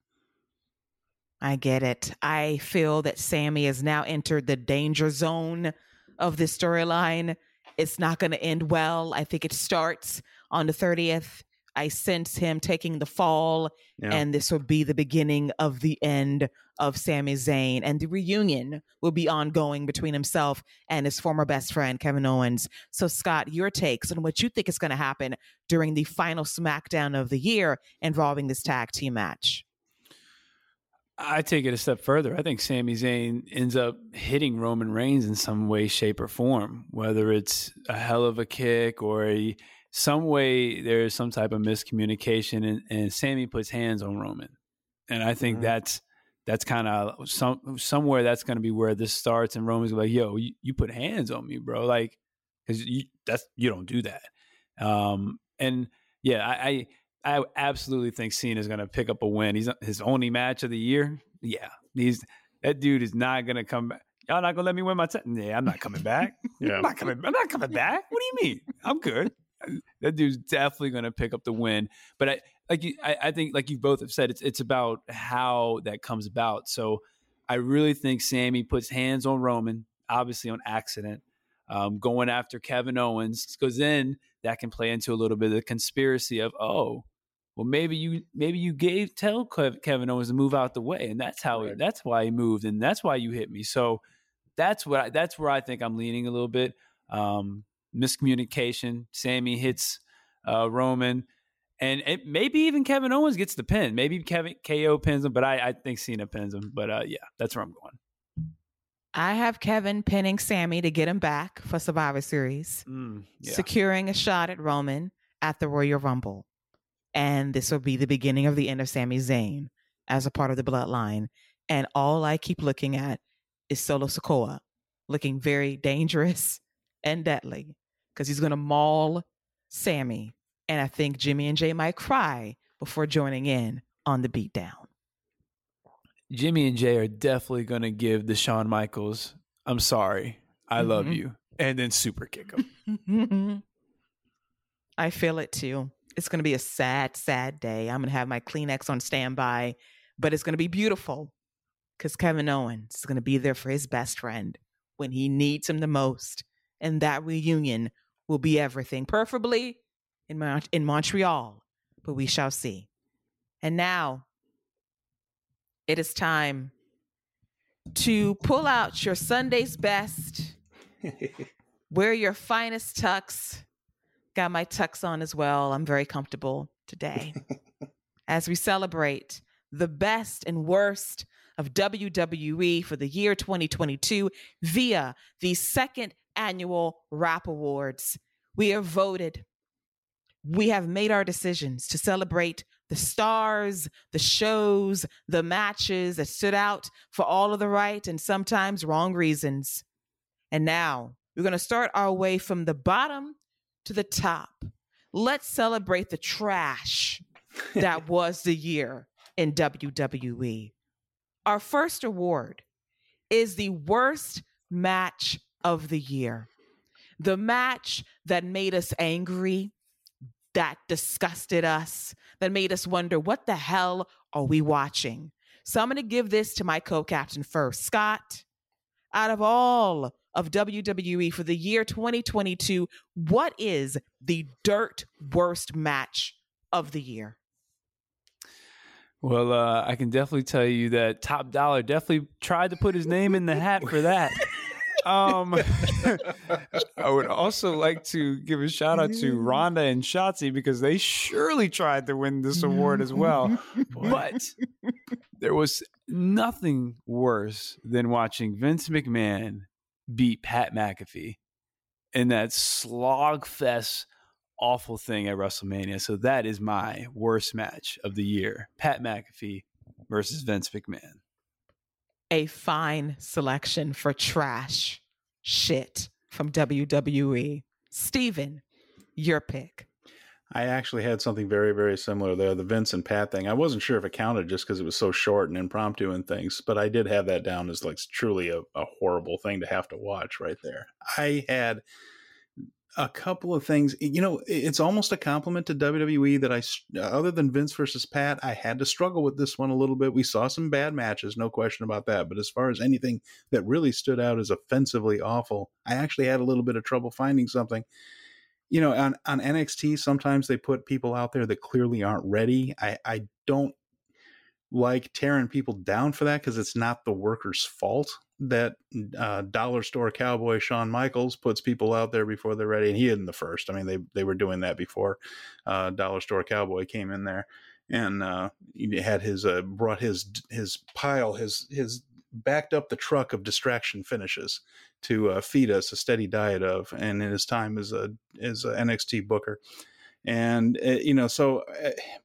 I get it. I feel that Sami has now entered the danger zone of this storyline. It's not going to end well. I think it starts on the 30th. I sense him taking the fall, Yeah. and this will be the beginning of the end of Sami Zayn. And the reunion will be ongoing between himself and his former best friend, Kevin Owens. So, Scott, your takes on what you think is going to happen during the final SmackDown of the year involving this tag team match? I take it a step further. I think Sami Zayn ends up hitting Roman Reigns in some way, shape, or form, whether it's a hell of a kick or a some way there's some type of miscommunication, and, and Sami puts hands on Roman, and I think Mhm. that's that's kind of some somewhere that's going to be where this starts, and Roman's like, "Yo, you, you put hands on me, bro," like because you that's you don't do that, um, and yeah, I. I I absolutely think Cena's going to pick up a win. He's his only match of the year. Yeah, he's that dude is not going to come back. Y'all not going to let me win my t- Yeah, I'm not coming back. Yeah. I'm not coming. I'm not coming back. What do you mean? I'm good. That dude's definitely going to pick up the win. But I like you. I, I think like you both have said, it's it's about how that comes about. So I really think Sami puts hands on Roman, obviously on accident, um, going after Kevin Owens, because then that can play into a little bit of the conspiracy of oh, well maybe you maybe you gave tell Kevin Owens to move out the way, and that's how he, Right. that's why he moved, and that's why you hit me. So that's what I, that's where I think I'm leaning a little bit. Um, miscommunication. Sami hits uh, Roman. And it, maybe even Kevin Owens gets the pin. Maybe Kevin KO pins him, but I, I think Cena pins him. But uh, yeah, that's where I'm going. I have Kevin pinning Sami to get him back for Survivor Series, Mm, yeah. securing a shot at Roman at the Royal Rumble. And this will be the beginning of the end of Sami Zayn as a part of the bloodline. And all I keep looking at is Solo Sikoa looking very dangerous and deadly because he's going to maul Sami. And I think Jimmy and Jay might cry before joining in on the beatdown. Jimmy and Jay are definitely going to give the Shawn Michaels, I'm sorry, I love Mhm. you, and then super kick him. I feel it too. It's going to be a sad, sad day. I'm going to have my Kleenex on standby, but it's going to be beautiful because Kevin Owens is going to be there for his best friend when he needs him the most. And that reunion will be everything, preferably in, Mon- in Montreal, but we shall see. And now it is time to pull out your Sunday's best, wear your finest tux. Got my tux on as well. I'm very comfortable today as we celebrate the best and worst of WWE for the year 2022 via the second annual WRAP Awards. We have voted. We have made our decisions to celebrate the stars, the shows, the matches that stood out for all of the right and sometimes wrong reasons. And now we're going to start our way from the bottom to the top. Let's celebrate the trash that was the year in WWE. Our first award is the worst match of the year. The match that made us angry, that disgusted us, that made us wonder what the hell are we watching? So I'm going to give this to my co captain first. Scott, out of all of WWE for the year 2022. What is the dirt worst match of the year? Well, uh, I can definitely tell you that Top Dollar definitely tried to put his name in the hat for that. um, I would also like to give a shout out to Ronda and Shotzi because they surely tried to win this award as well. but there was nothing worse than watching Vince McMahon beat Pat McAfee in that slog fest awful thing at WrestleMania. So that is my worst match of the year. Pat McAfee versus Vince McMahon. A fine selection for trash shit from WWE. Steven, your pick. I actually had something very, very similar there. The Vince and Pat thing. I wasn't sure if it counted just because it was so short and impromptu and things, but I did have that down as like truly a, a horrible thing to have to watch right there. I had a couple of things. You know, it's almost a compliment to WWE that I, other than Vince versus Pat, I had to struggle with this one a little bit. We saw some bad matches, no question about that. But as far as anything that really stood out as offensively awful, I actually had a little bit of trouble finding something. You know, on, on NXT, sometimes they put people out there that clearly aren't ready. I, I don't like tearing people down for that because it's not the worker's fault that uh, dollar store cowboy Shawn Michaels puts people out there before they're ready, and he isn't the first. I mean, they they were doing that before uh, dollar store cowboy came in there, and uh, he had his uh, brought his his pile his his backed up the truck of distraction finishes to uh, feed us a steady diet of, and in his time as a as a NXT booker. And uh, you know, so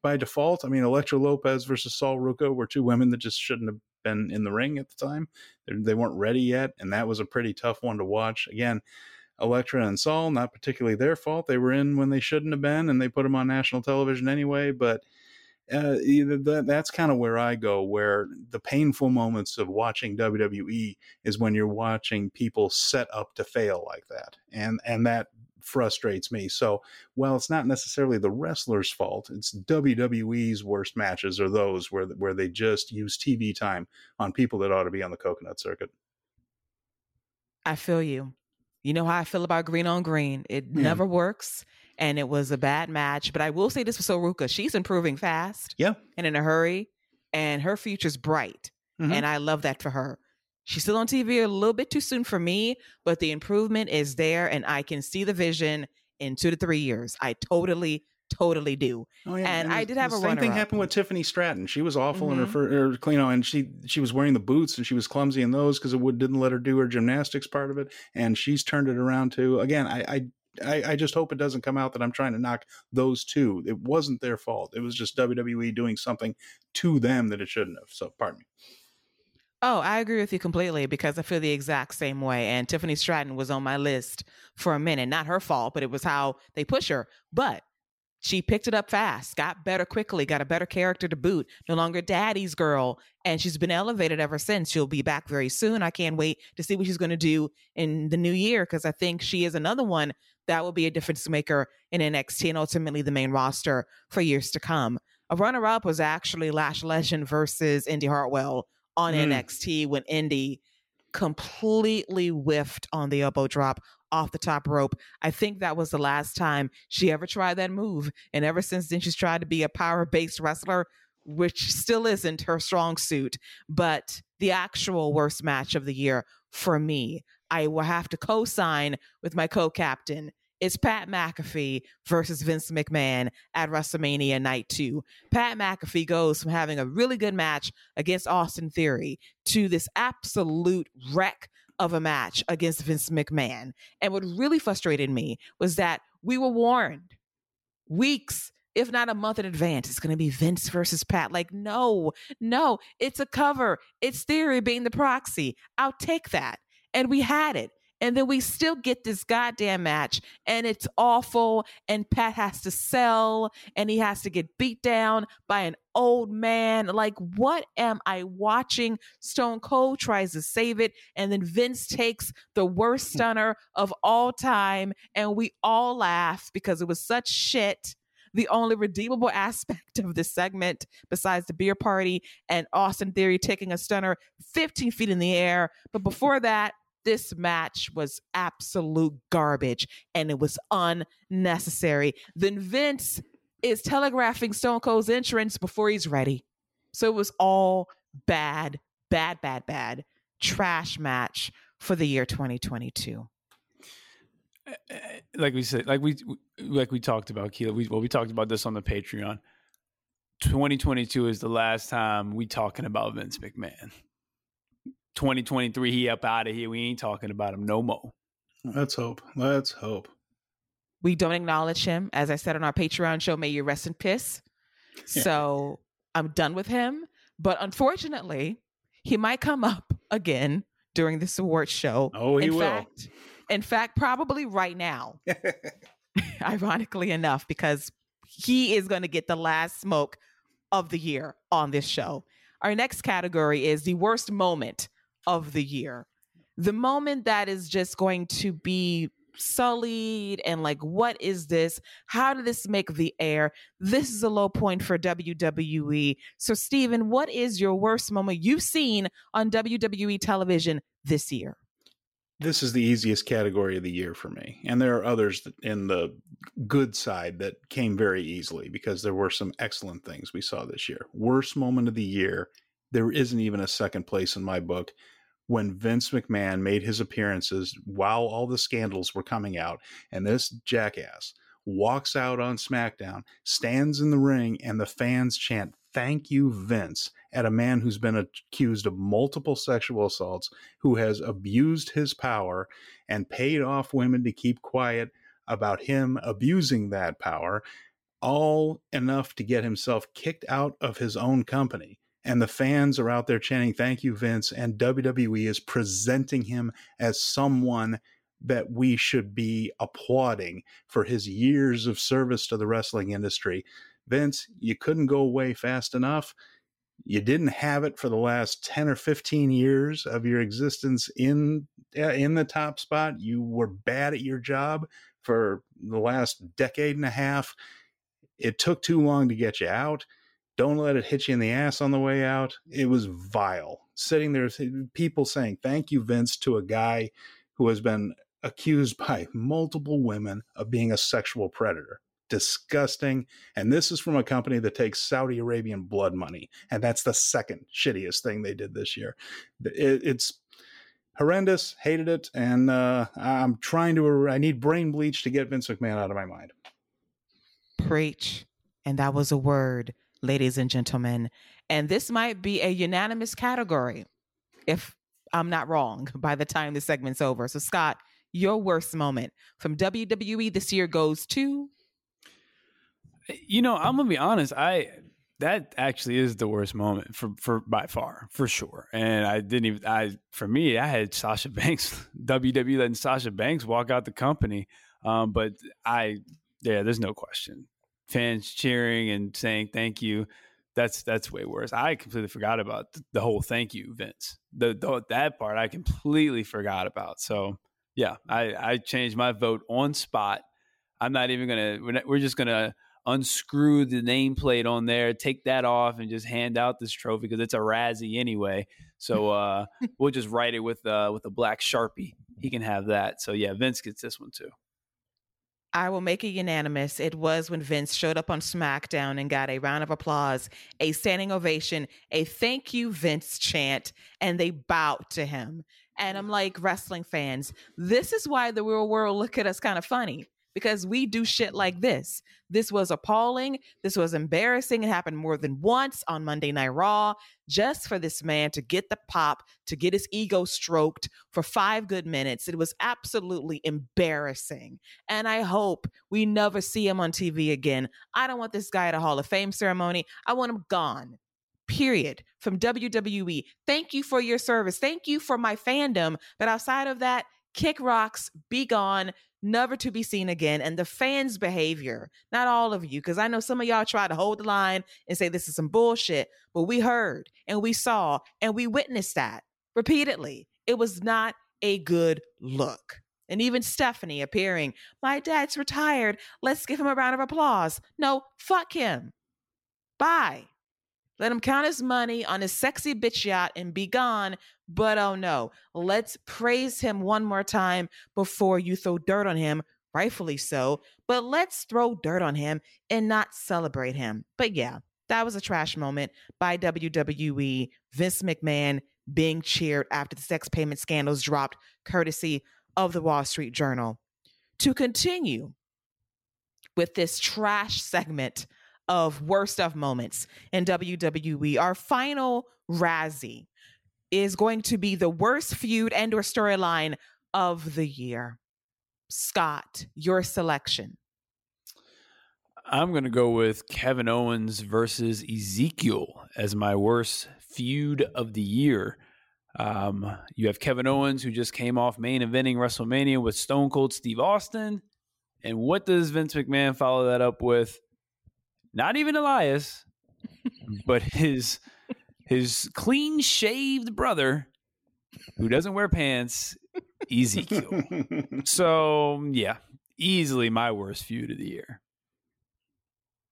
by default, I mean, Elektra Lopez versus Sol Ruca were two women that just shouldn't have been in the ring at the time. They were not ready yet, and that was a pretty tough one to watch. Again, Elektra and Sol, not particularly their fault. They were in when they shouldn't have been, and they put them on national television anyway. But uh, that, that's kind of where I go, where the painful moments of watching WWE is when you're watching people set up to fail like that, and and that frustrates me. So, while it's not necessarily the wrestler's fault, it's WWE's worst matches are those where where they just use TV time on people that ought to be on the coconut circuit. I feel you. You know how I feel about green on green. It never works and it was a bad match. But I will say this for Sol Ruca. She's improving fast. Yeah. And in a hurry. And her future's bright. Mm-hmm. And I love that for her. She's still on TV a little bit too soon for me, but the improvement is there and I can see the vision in two to three years. I totally, totally do. Oh, yeah. And, and I did have a same thing up. happened with Tiffany Stratton. She was awful mm-hmm. in her, first, you know, and she she was wearing the boots and she was clumsy in those because it would, didn't let her do her gymnastics part of it. And she's turned it around too. Again, I, I I, I, just hope it doesn't come out that I'm trying to knock those two. It wasn't their fault. It was just WWE doing something to them that it shouldn't have. So, pardon me. Oh, I agree with you completely because I feel the exact same way. And Tiffany Stratton was on my list for a minute. Not her fault, but it was how they push her. But she picked it up fast, got better quickly, got a better character to boot. No longer daddy's girl. And she's been elevated ever since. She'll be back very soon. I can't wait to see what she's going to do in the new year because I think she is another one that will be a difference maker in NXT and ultimately the main roster for years to come. A runner up was actually Lash Legend versus Indy Hartwell on mm. NXT when Indy completely whiffed on the elbow drop off the top rope. I think that was the last time she ever tried that move. And ever since then, she's tried to be a power based wrestler, which still isn't her strong suit. But the actual worst match of the year for me, I will have to co sign with my co captain it's Pat McAfee versus Vince McMahon at WrestleMania Night 2. Pat McAfee goes from having a really good match against Austin Theory to this absolute wreck of a match against Vince McMahon. And what really frustrated me was that we were warned weeks if not a month in advance, it's going to be Vince versus Pat. Like, no, no, it's a cover. It's Theory being the proxy. I'll take that. And we had it. And then we still get this goddamn match and it's awful. And Pat has to sell and he has to get beat down by an old man. Like, what am I watching? Stone Cold tries to save it. And then Vince takes the worst hmm. stunner of all time. And we all laugh because it was such shit the only redeemable aspect of this segment, besides the beer party and Austin Theory taking a stunner 15 feet in the air. But before that, This match was absolute garbage and it was unnecessary. Then Vince is telegraphing Stone Cold's entrance before he's ready. So it was all bad, bad, bad, bad trash match for the year 2022. Eh, eh, like we said, like we like we talked about, Keila. We well, we talked about this on the Patreon. 2022 is the last time we talking about Vince McMahon. 2023, he up out of here. We ain't talking about him no more. Let's hope. Let's hope. We don't acknowledge him. As I said on our Patreon show, may you rest in piss. Yeah. So I'm done with him. But unfortunately, he might come up again during this awards show. Oh, he in will. Fact, in fact, probably right now. ironically enough, because he is going to get the last smoke of the year on this show. Our next category is the worst moment of the year. The moment that is just going to be sullied and like, what is this? How did this make the air? This is a low point for WWE. So, Steven, what is your worst moment you've seen on WWE television this year? this is the easiest category of the year for me. And there are others in the good side that came very easily because there were some excellent things we saw this year. Worst moment of the year, there isn't even a second place in my book when Vince McMahon made his appearances while all the scandals were coming out. And this jackass walks out on SmackDown, stands in the ring, and the fans chant, Thank you, Vince, at a man who's been accused of multiple sexual assaults, who has abused his power and paid off women to keep quiet about him abusing that power, all enough to get himself kicked out of his own company. And the fans are out there chanting, Thank you, Vince. And WWE is presenting him as someone that we should be applauding for his years of service to the wrestling industry. Vince, you couldn't go away fast enough. You didn't have it for the last 10 or 15 years of your existence in in the top spot. You were bad at your job for the last decade and a half. It took too long to get you out. Don't let it hit you in the ass on the way out. It was vile. Sitting there, people saying, Thank you, Vince, to a guy who has been accused by multiple women of being a sexual predator. Disgusting. And this is from a company that takes Saudi Arabian blood money. And that's the second shittiest thing they did this year. It- it's horrendous. Hated it. And uh, I'm trying to, I need brain bleach to get Vince McMahon out of my mind. Preach. And that was a word, ladies and gentlemen. And this might be a unanimous category, if I'm not wrong, by the time the segment's over. So, Scott, your worst moment from WWE this year goes to You know, I'm gonna be honest. I that actually is the worst moment for for by far, for sure. And I didn't even. I for me, I had Sasha Banks, WWE letting Sasha Banks walk out the company. Um, but I, yeah, there's no question. Fans cheering and saying thank you. That's that's way worse. I completely forgot about the, whole thank you, Vince. The, the that part I completely forgot about. So yeah, I I changed my vote on spot. I'm not even gonna. We're, not, we're just gonna unscrew the nameplate on there, take that off, and just hand out this trophy because it's a Razzie anyway. So uh, we'll just write it with uh, with a black sharpie. He can have that. So yeah, Vince gets this one too. I will make it unanimous. It was when Vince showed up on SmackDown and got a round of applause, a standing ovation, a thank you, Vince chant, and they bowed to him. And I'm like, wrestling fans, this is why the real world look at us kind of funny because we do shit like this. This was appalling. This was embarrassing. It happened more than once on Monday Night Raw, just for this man to get the pop, to get his ego stroked for five good minutes. It was absolutely embarrassing. And I hope we never see him on TV again. I don't want this guy at a Hall of Fame ceremony. I want him gone. Period. From WWE. Thank you for your service. Thank you for my fandom. But outside of that, kick rocks, be gone, never to be seen again. And the fans' behavior, not all of you, because I know some of y'all try to hold the line and say this is some bullshit, but we heard and we saw and we witnessed that repeatedly. It was not a good look. And even Stephanie appearing, my dad's retired. Let's give him a round of applause. No, fuck him. Bye. Let him count his money on his sexy bitch yacht and be gone But oh no, let's praise him one more time before you throw dirt on him, rightfully so. But let's throw dirt on him and not celebrate him. But yeah, that was a trash moment by WWE. Vince McMahon being cheered after the sex payment scandals dropped, courtesy of the Wall Street Journal. To continue with this trash segment of worst of moments in WWE, our final Razzie is going to be the worst feud and or storyline of the year. Scott, your selection. I'm going to go with Kevin Owens versus Ezekiel as my worst feud of the year. Um, you have Kevin Owens, who just came off main eventing WrestleMania with Stone Cold Steve Austin. And what does Vince McMahon follow that up with? Not even Elias, but his his clean shaved brother who doesn't wear pants, Ezekiel. so yeah, easily my worst feud of the year.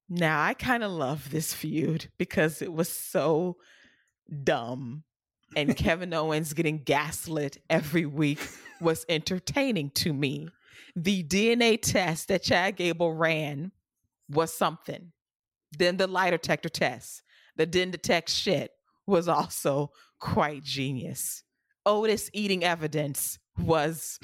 Now, I kind of love this feud because it was so dumb. And Kevin Owens getting gaslit every week was entertaining to me. The DNA test that Chad Gable ran was something. Then the lie detector test that didn't detect shit was also quite genius. Otis eating evidence was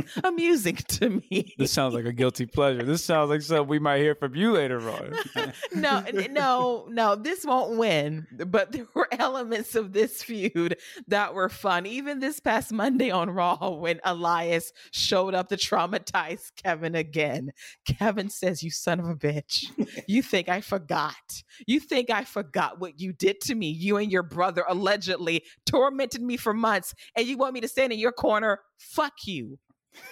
amusing to me. This sounds like a guilty pleasure. This sounds like something we might hear from you later on. no, no, no, this won't win. But there were elements of this feud that were fun. Even this past Monday on Raw, when Elias showed up to traumatize Kevin again. Kevin says, You son of a bitch. You think I forgot. You think I forgot what you did to me. You and your brother allegedly tormented me for months, and you want me to stand in your corner? Fuck you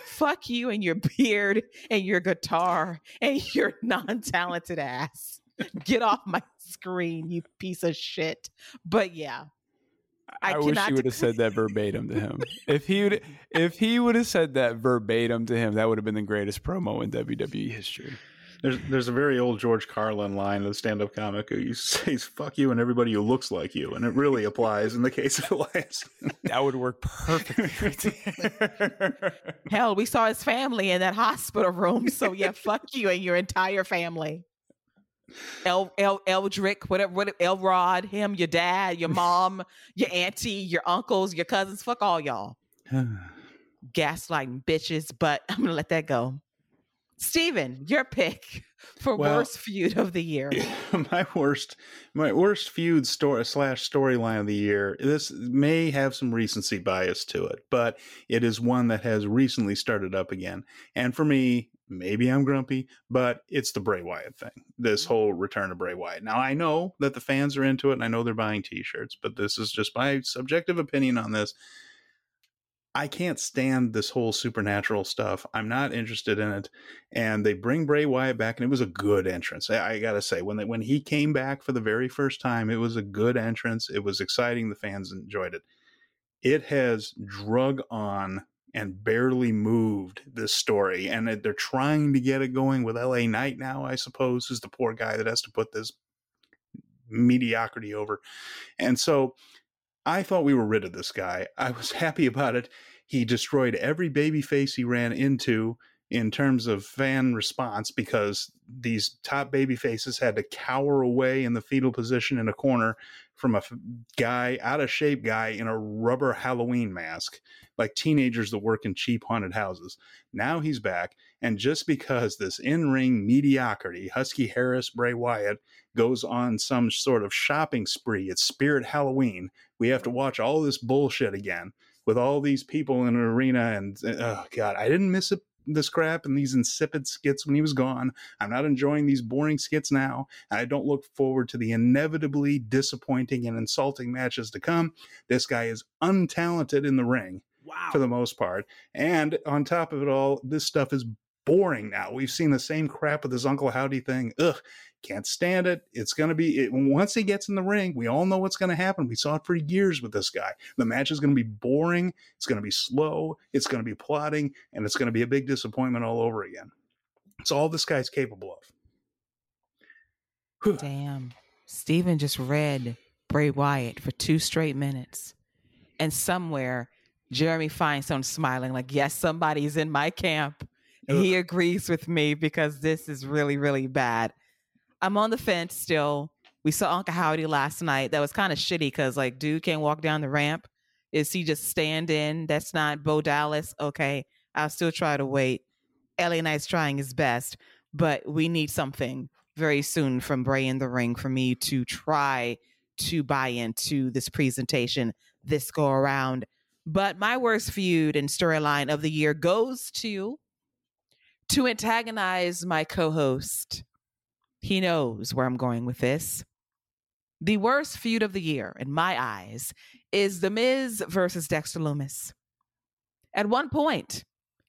fuck you and your beard and your guitar and your non-talented ass. Get off my screen, you piece of shit. But yeah. I, I wish you would have said that verbatim to him. if he would if he would have said that verbatim to him, that would have been the greatest promo in WWE history. There's there's a very old George Carlin line of the stand up comic who says "fuck you" and everybody who looks like you, and it really applies in the case of Elias. that would work perfectly. Hell, we saw his family in that hospital room, so yeah, fuck you and your entire family. El, El Eldrick, whatever, whatever, Elrod, him, your dad, your mom, your auntie, your uncles, your cousins, fuck all y'all. Gaslighting bitches, but I'm gonna let that go. Steven, your pick for well, worst feud of the year. My worst, my worst feud story slash storyline of the year. This may have some recency bias to it, but it is one that has recently started up again. And for me, maybe I'm grumpy, but it's the Bray Wyatt thing. This mm-hmm. whole return of Bray Wyatt. Now I know that the fans are into it, and I know they're buying T-shirts, but this is just my subjective opinion on this. I can't stand this whole supernatural stuff. I'm not interested in it. And they bring Bray Wyatt back, and it was a good entrance. I, I gotta say, when they, when he came back for the very first time, it was a good entrance. It was exciting. The fans enjoyed it. It has drug on and barely moved this story, and they're trying to get it going with L.A. Knight now. I suppose is the poor guy that has to put this mediocrity over, and so I thought we were rid of this guy. I was happy about it. He destroyed every baby face he ran into in terms of fan response because these top baby faces had to cower away in the fetal position in a corner from a guy out of shape guy in a rubber Halloween mask, like teenagers that work in cheap haunted houses. Now he's back, and just because this in-ring mediocrity, Husky Harris, Bray Wyatt, goes on some sort of shopping spree at Spirit Halloween, we have to watch all this bullshit again with all these people in an arena. And uh, oh god, I didn't miss it this crap and these insipid skits when he was gone. I'm not enjoying these boring skits now. I don't look forward to the inevitably disappointing and insulting matches to come. This guy is untalented in the ring. Wow. For the most part. And on top of it all, this stuff is boring now. We've seen the same crap with this Uncle Howdy thing. Ugh, can't stand it. It's going to be, it, once he gets in the ring, we all know what's going to happen. We saw it for years with this guy. The match is going to be boring. It's going to be slow. It's going to be plotting, and it's going to be a big disappointment all over again. It's all this guy's capable of. Damn. Steven just read Bray Wyatt for two straight minutes. And somewhere, Jeremy Finestone smiling, like, yes, somebody's in my camp. He agrees with me because this is really, really bad. I'm on the fence still. We saw Uncle Howdy last night. That was kind of shitty because, like, dude can't walk down the ramp. Is he just stand in? That's not Bo Dallas. Okay. I'll still try to wait. LA Knight's trying his best, but we need something very soon from Bray in the ring for me to try to buy into this presentation this go around. But my worst feud and storyline of the year goes to to antagonize my co-host. He knows where I'm going with this. The worst feud of the year, in my eyes, is The Miz versus Dexter Lumis. At one point,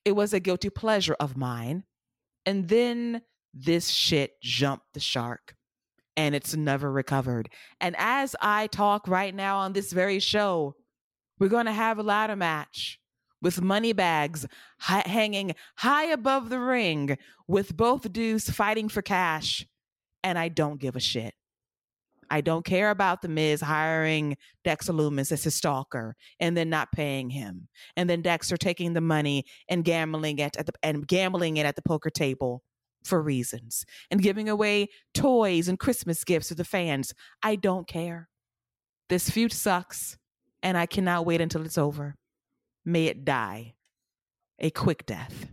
it was a guilty pleasure of mine. And then this shit jumped the shark and it's never recovered. And as I talk right now on this very show, we're going to have a ladder match with money bags hi- hanging high above the ring with both dudes fighting for cash. And I don't give a shit. I don't care about the Miz hiring Dexter Lumis as his stalker and then not paying him, and then Dexter taking the money and gambling it at the and gambling it at the poker table for reasons and giving away toys and Christmas gifts to the fans. I don't care. This feud sucks, and I cannot wait until it's over. May it die a quick death.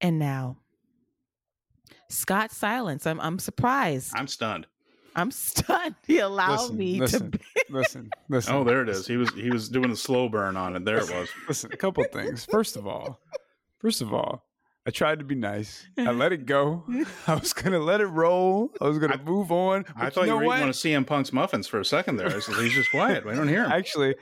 And now, Scott Silence. I'm I'm surprised. I'm stunned. I'm stunned. He allowed Listen, me listen, to. listen, listen. Oh, there it is. He was he was doing a slow burn on it. There it was. Listen, a couple things. First of all, first of all, I tried to be nice. I let it go. I was gonna let it roll. I was gonna move on. I thought you, know were what? eating one of CM Punk's muffins for a second there. I said, he's just quiet. We don't hear him. Actually,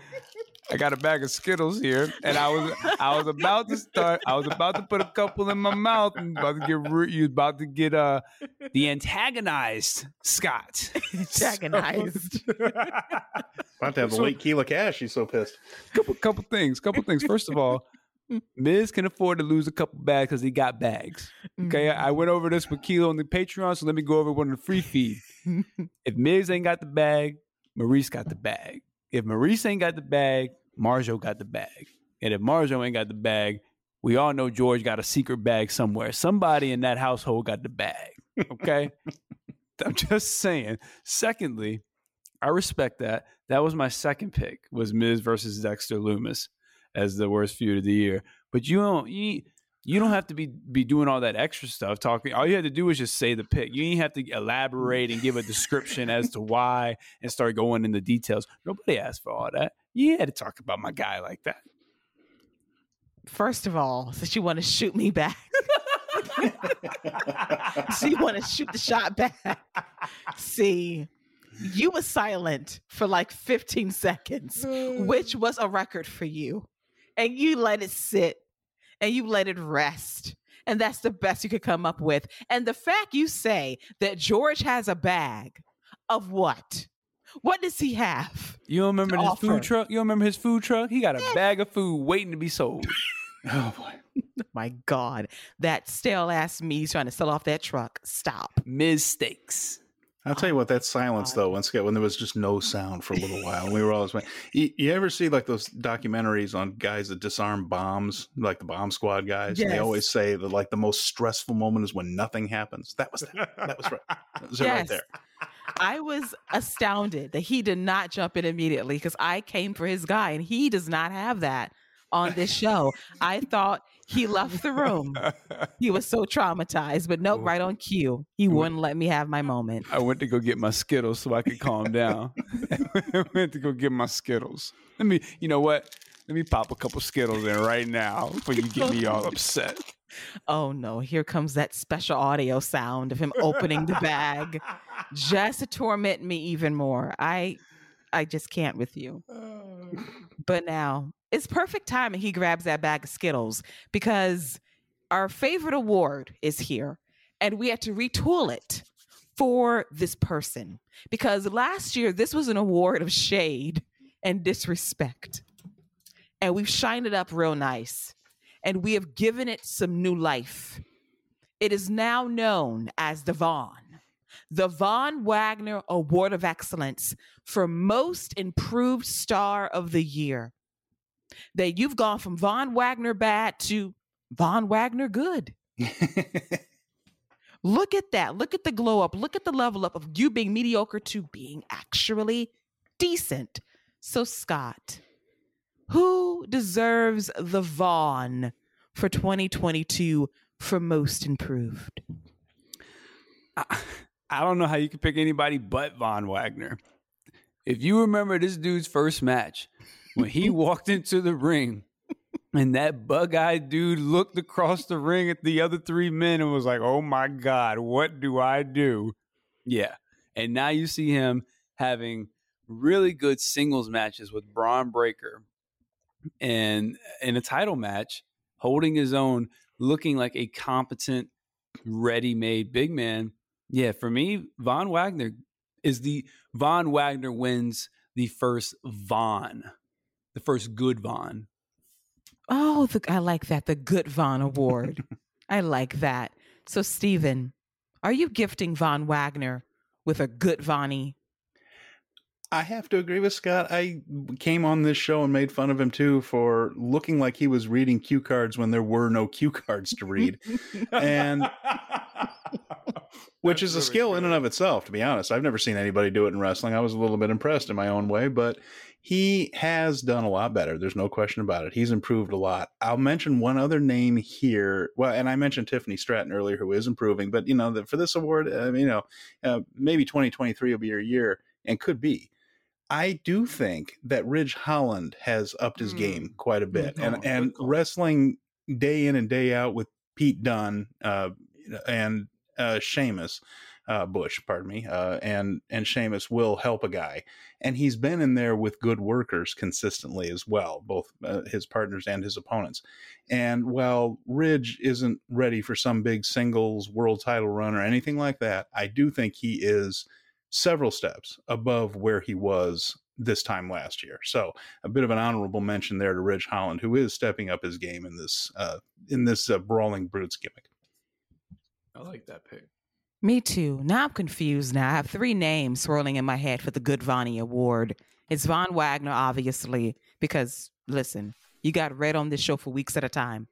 I got a bag of Skittles here, and I was I was about to start. I was about to put a couple in my mouth, and about to get re- you about to get uh the antagonized Scott. Antagonized. About to have the late Keila Cash. He's so pissed. couple couple things. Couple things. First of all, Miz can afford to lose a couple bags because he got bags. Okay, I went over this with Kilo on the Patreon, so let me go over one on the free feed. if Miz ain't got the bag, Maryse got the bag. If Maryse ain't got the bag, Marjo got the bag. And if Marjo ain't got the bag, we all know George got a secret bag somewhere. Somebody in that household got the bag. Okay? I'm just saying. Secondly, I respect that. That was my second pick was Miz versus Dexter Lumis as the worst feud of the year. But you don't you you don't have to be be doing all that extra stuff talking. All you had to do is just say the pick. You didn't have to elaborate and give a description as to why and start going into details. Nobody asked for all that. You had to talk about my guy like that. First of all, since you want to shoot me back, so you want to shoot the shot back. See, you were silent for like 15 seconds, which was a record for you. And you let it sit and you let it rest. And that's the best you could come up with. And the fact you say that George has a bag of what? What does he have? You don't remember his offer. food truck? You don't remember his food truck? He got a bag of food waiting to be sold. Oh boy. My God, that stale ass me trying to sell off that truck. Stop. Ms. I'll tell you what, that silence though, once again, when there was just no sound for a little while, we were always. You, you ever see like those documentaries on guys that disarm bombs, like the bomb squad guys? They always say that like the most stressful moment is when nothing happens. That was that. That was right. That was it right Yes. there. I was astounded that he did not jump in immediately because I came for his guy and he does not have that on this show. I thought he left the room. He was so traumatized, but nope, right on cue. He wouldn't let me have my moment. I went to go get my Skittles so I could calm down. I went to go get my Skittles. Let me, you know what? Let me pop a couple Skittles in right now before you get me all upset. Oh no, here comes that special audio sound of him opening the bag just to torment me even more. I I just can't with you. But now it's perfect timing he grabs that bag of Skittles because our favorite award is here and we had to retool it for this person because last year this was an award of shade and disrespect. And we've shined it up real nice and we have given it some new life. It is now known as the Vaughn, the Von Wagner Award of Excellence for Most Improved Star of the Year. That you've gone from Von Wagner bad to Von Wagner good. Look at that. Look at the glow up. Look at the level up of you being mediocre to being actually decent. So, Scott, who deserves the Vaughn for 2022 for most improved? I, I don't know how you can pick anybody but Von Wagner. If you remember this dude's first match, when he walked into the ring and that bug eyed dude looked across the ring at the other three men and was like, oh my God, what do I do? Yeah. And now you see him having really good singles matches with Bron Breakker and in a title match, holding his own, looking like a competent, ready made big man. Yeah, for me, Von Wagner is the Von Wagner wins the first Von, the first good Von. Oh, the, I like that. The Good Von Award. I like that. So, Stephen, are you gifting Von Wagner with a good Vonnie? I have to agree with Scott. I came on this show and made fun of him too for looking like he was reading cue cards when there were no cue cards to read. and which is a skill in and of itself, to be honest. I've never seen anybody do it in wrestling. I was a little bit impressed in my own way, but he has done a lot better. There's no question about it. He's improved a lot. I'll mention one other name here. Well, and I mentioned Tiffany Stratton earlier, who is improving, but you know, for this award, uh, you know, uh, maybe 2023 will be your year and could be. I do think that Ridge Holland has upped his mm. game quite a bit, and and wrestling day in and day out with Pete Dunne uh, and uh, Sheamus, uh, Butch, pardon me, uh, and and Sheamus will help a guy, and he's been in there with good workers consistently as well, both uh, his partners and his opponents. And while Ridge isn't ready for some big singles world title run or anything like that, I do think he is several steps above where he was this time last year. So a bit of an honorable mention there to Ridge Holland, who is stepping up his game in this uh, in this uh, brawling brutes gimmick. I like that pick. Me too. Now I'm confused. Now I have three names swirling in my head for the Good Vonnie Award. It's Von Wagner, obviously, because listen, you got red on this show for weeks at a time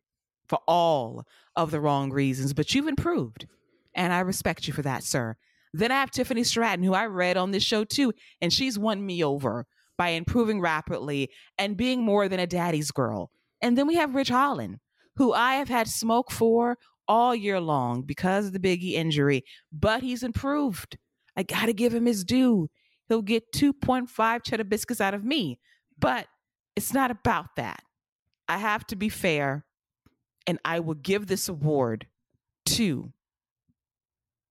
for all of the wrong reasons, but you've improved. And I respect you for that, sir. Then I have Tiffany Stratton, who I read on this show too, and she's won me over by improving rapidly and being more than a daddy's girl. And then we have Ridge Holland, who I have had smoke for all year long because of the Biggie injury, but he's improved. I got to give him his due. He'll get 2.5 cheddar biscuits out of me, but it's not about that. I have to be fair, and I will give this award to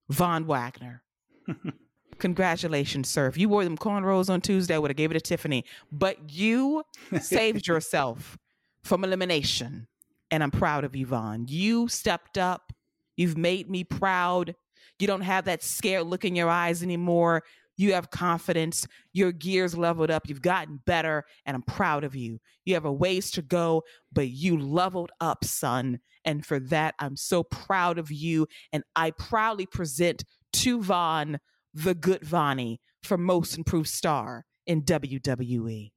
Von Wagner. Congratulations, sir. If you wore them cornrows on Tuesday, I would have gave it to Tiffany. But you saved yourself from elimination and I'm proud of Von. You stepped up. You've made me proud. You don't have that scared look in your eyes anymore. You have confidence. Your gears leveled up. You've gotten better, and I'm proud of you. You have a ways to go, but you leveled up, son. And for that, I'm so proud of you. And I proudly present to Von the good Vonnie for most improved star in WWE.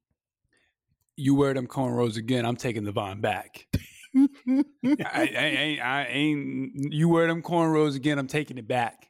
You wear them cornrows again. I'm taking the Von back. I, I, I, I ain't. You wear them cornrows again. I'm taking it back.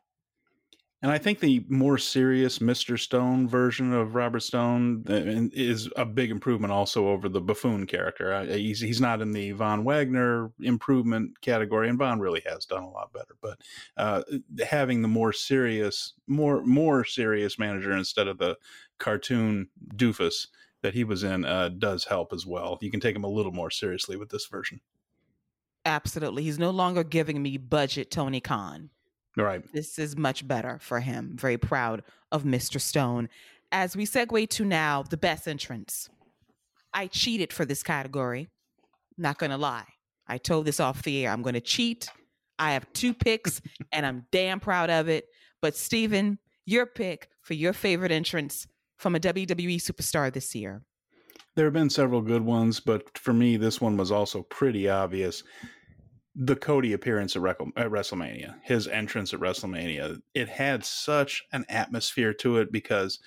And I think the more serious Mr. Stone version of Robert Stone uh, is a big improvement also over the buffoon character. He's, he's not in the Von Wagner improvement category, and Von really has done a lot better. But uh, having the more serious, more more serious manager instead of the cartoon doofus that he was in uh, does help as well. You can take him a little more seriously with this version. Absolutely. He's no longer giving me budget Tony Khan. Right. This is much better for him. Very proud of Mr. Stone. As we segue to now, the best entrance. I cheated for this category. Not going to lie. I told this off the air. I'm going to cheat. I have two picks and I'm damn proud of it. But Stephen, your pick for your favorite entrance from a WWE superstar this year? There have been several good ones, but for me, this one was also pretty obvious. the Cody appearance at, WrestleMania, his entrance at WrestleMania, it had such an atmosphere to it because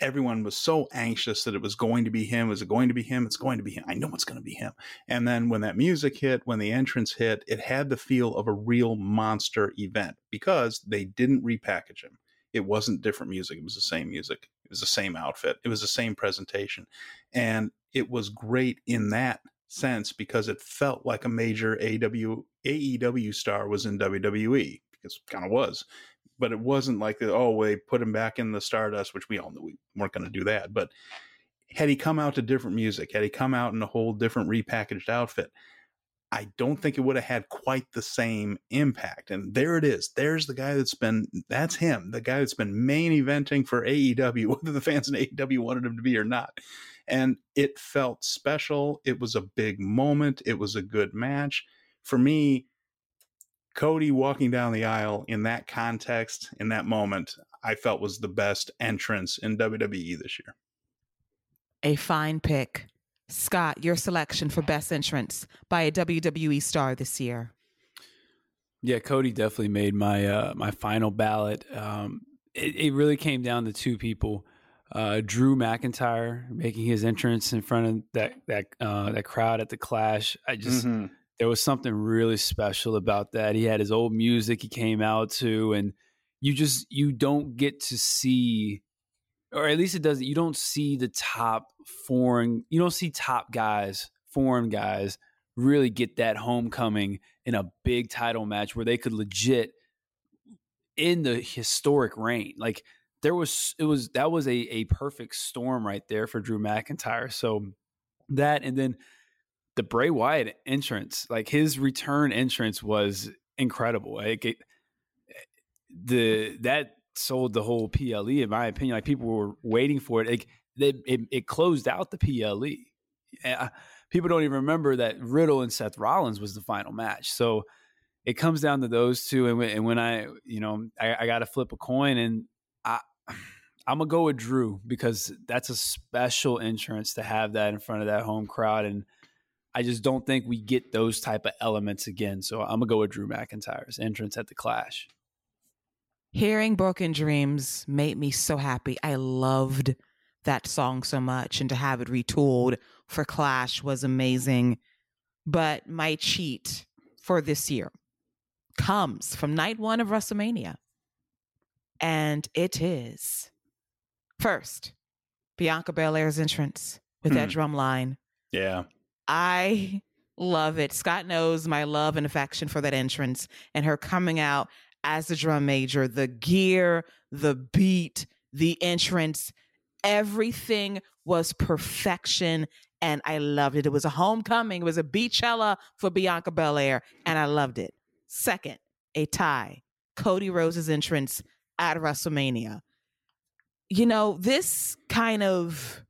everyone was so anxious that it was going to be him. Was it going to be him? It's going to be him. I know it's going to be him. And then when that music hit, when the entrance hit, it had the feel of a real monster event because they didn't repackage him. It wasn't different music. It was the same music. It was the same outfit. It was the same presentation. And it was great in that sense because it felt like a major AW, AEW star was in WWE because it kind of was. But it wasn't like, the, oh, we put him back in the Stardust, which we all knew we weren't going to do that. But had he come out to different music, had he come out in a whole different repackaged outfit, I don't think it would have had quite the same impact. And there it is. There's the guy that's been, that's him, the guy that's been main eventing for AEW, whether the fans in AEW wanted him to be or not. And it felt special. It was a big moment. It was a good match. For me, Cody walking down the aisle in that context, in that moment, I felt was the best entrance in WWE this year. A fine pick. Scott, your selection for best entrance by a WWE star this year. Yeah, Cody definitely made my uh, my final ballot. Um, it, it, really came down to two people: uh, Drew McIntyre making his entrance in front of that that uh, that crowd at the Clash. I just mm-hmm. there was something really special about that. He had his old music he came out to, and you just you don't get to see or at least it doesn't you don't see the top foreign you don't see top guys foreign guys really get that homecoming in a big title match where they could legit in the historic reign. Like there was it was that was a a perfect storm right there for Drew McIntyre. So that and then the Bray Wyatt entrance like his return entrance was incredible. Like it, eh, the that sold the whole PLE, in my opinion. Like people were waiting for it. Like they, it, it closed out the PLE. Uh, people don't even remember that Riddle and Seth Rollins was the final match. So it comes down to those two. And when, and when I, you know, I, I got to flip a coin, and I, I'm gonna go with Drew because that's a special entrance to have that in front of that home crowd, and I just don't think we get those type of elements again. So I'm gonna go with Drew McIntyre's entrance at the Clash. Hearing Broken Dreams made me so happy. I loved that song so much, and to have it retooled for Clash was amazing. But my cheat for this year comes from night one of WrestleMania. And it is first Bianca Belair's entrance with hmm. that drum line. Yeah. I love it. Scott knows my love and affection for that entrance and her coming out as a drum major, the gear, the beat, the entrance, everything was perfection. And I loved it. It was a homecoming. It was a Beachella for Bianca Belair, and I loved it. Second, a tie. Cody Rhodes's entrance at WrestleMania. You know, this kind of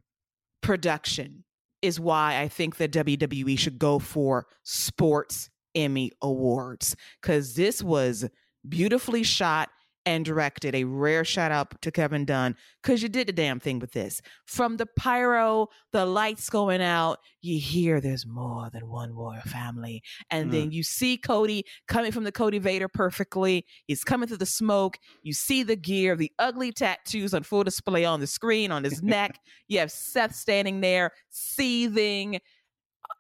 production is why I think that WWE should go for sports Emmy Awards because this was beautifully shot and directed. A rare shout out to Kevin Dunn because you did the damn thing with this. From the pyro, the lights going out, you hear there's more than one warrior family. And mm. then you see Cody coming from the Cody Vader perfectly. He's coming through the smoke. You see the gear, the ugly tattoos on full display on the screen, on his neck. You have Seth standing there, seething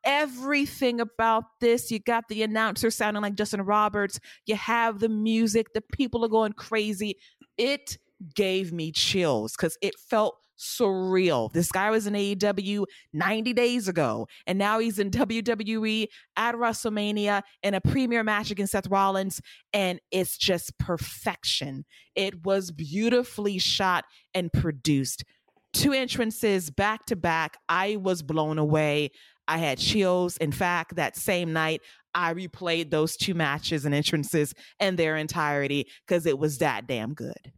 everything about this. You got the announcer sounding like Justin Roberts. You have the music. The people are going crazy. It gave me chills because it felt surreal. This guy was in AEW 90 days ago, and now he's in WWE at WrestleMania in a premiere match against Seth Rollins, and it's just perfection. It was beautifully shot and produced. Two entrances back to back. I was blown away. I had chills. In fact, that same night, I replayed those two matches and entrances in their entirety because it was that damn good.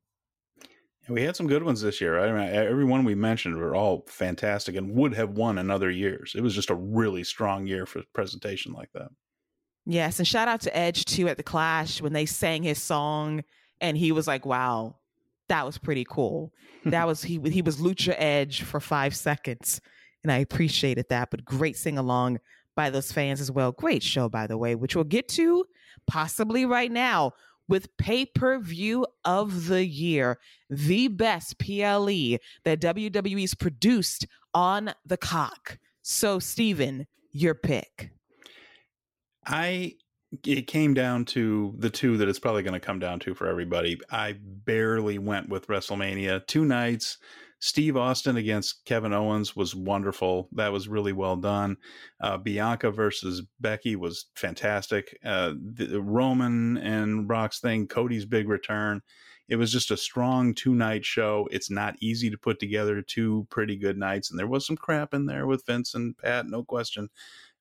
We had some good ones this year. I mean, every one we mentioned were all fantastic and would have won in other years. It was just a really strong year for presentation like that. Yes, and shout out to Edge too at the Clash when they sang his song, and he was like, "Wow, that was pretty cool." that was he. He was Lucha Edge for five seconds and I appreciated that. But great sing along by those fans as well. Great show, by the way, which we'll get to possibly right now with pay per view of the year, the best PLE that WWE's produced on the cock. So, Steven, your pick. I it came down to the two that it's probably going to come down to for everybody. I barely went with WrestleMania. Two nights. Steve Austin against Kevin Owens was wonderful. That was really well done. Uh, Bianca versus Becky was fantastic. Uh, the Roman and Brock's thing, Cody's big return. It was just a strong two night show. It's not easy to put together two pretty good nights, and there was some crap in there with Vince and Pat, no question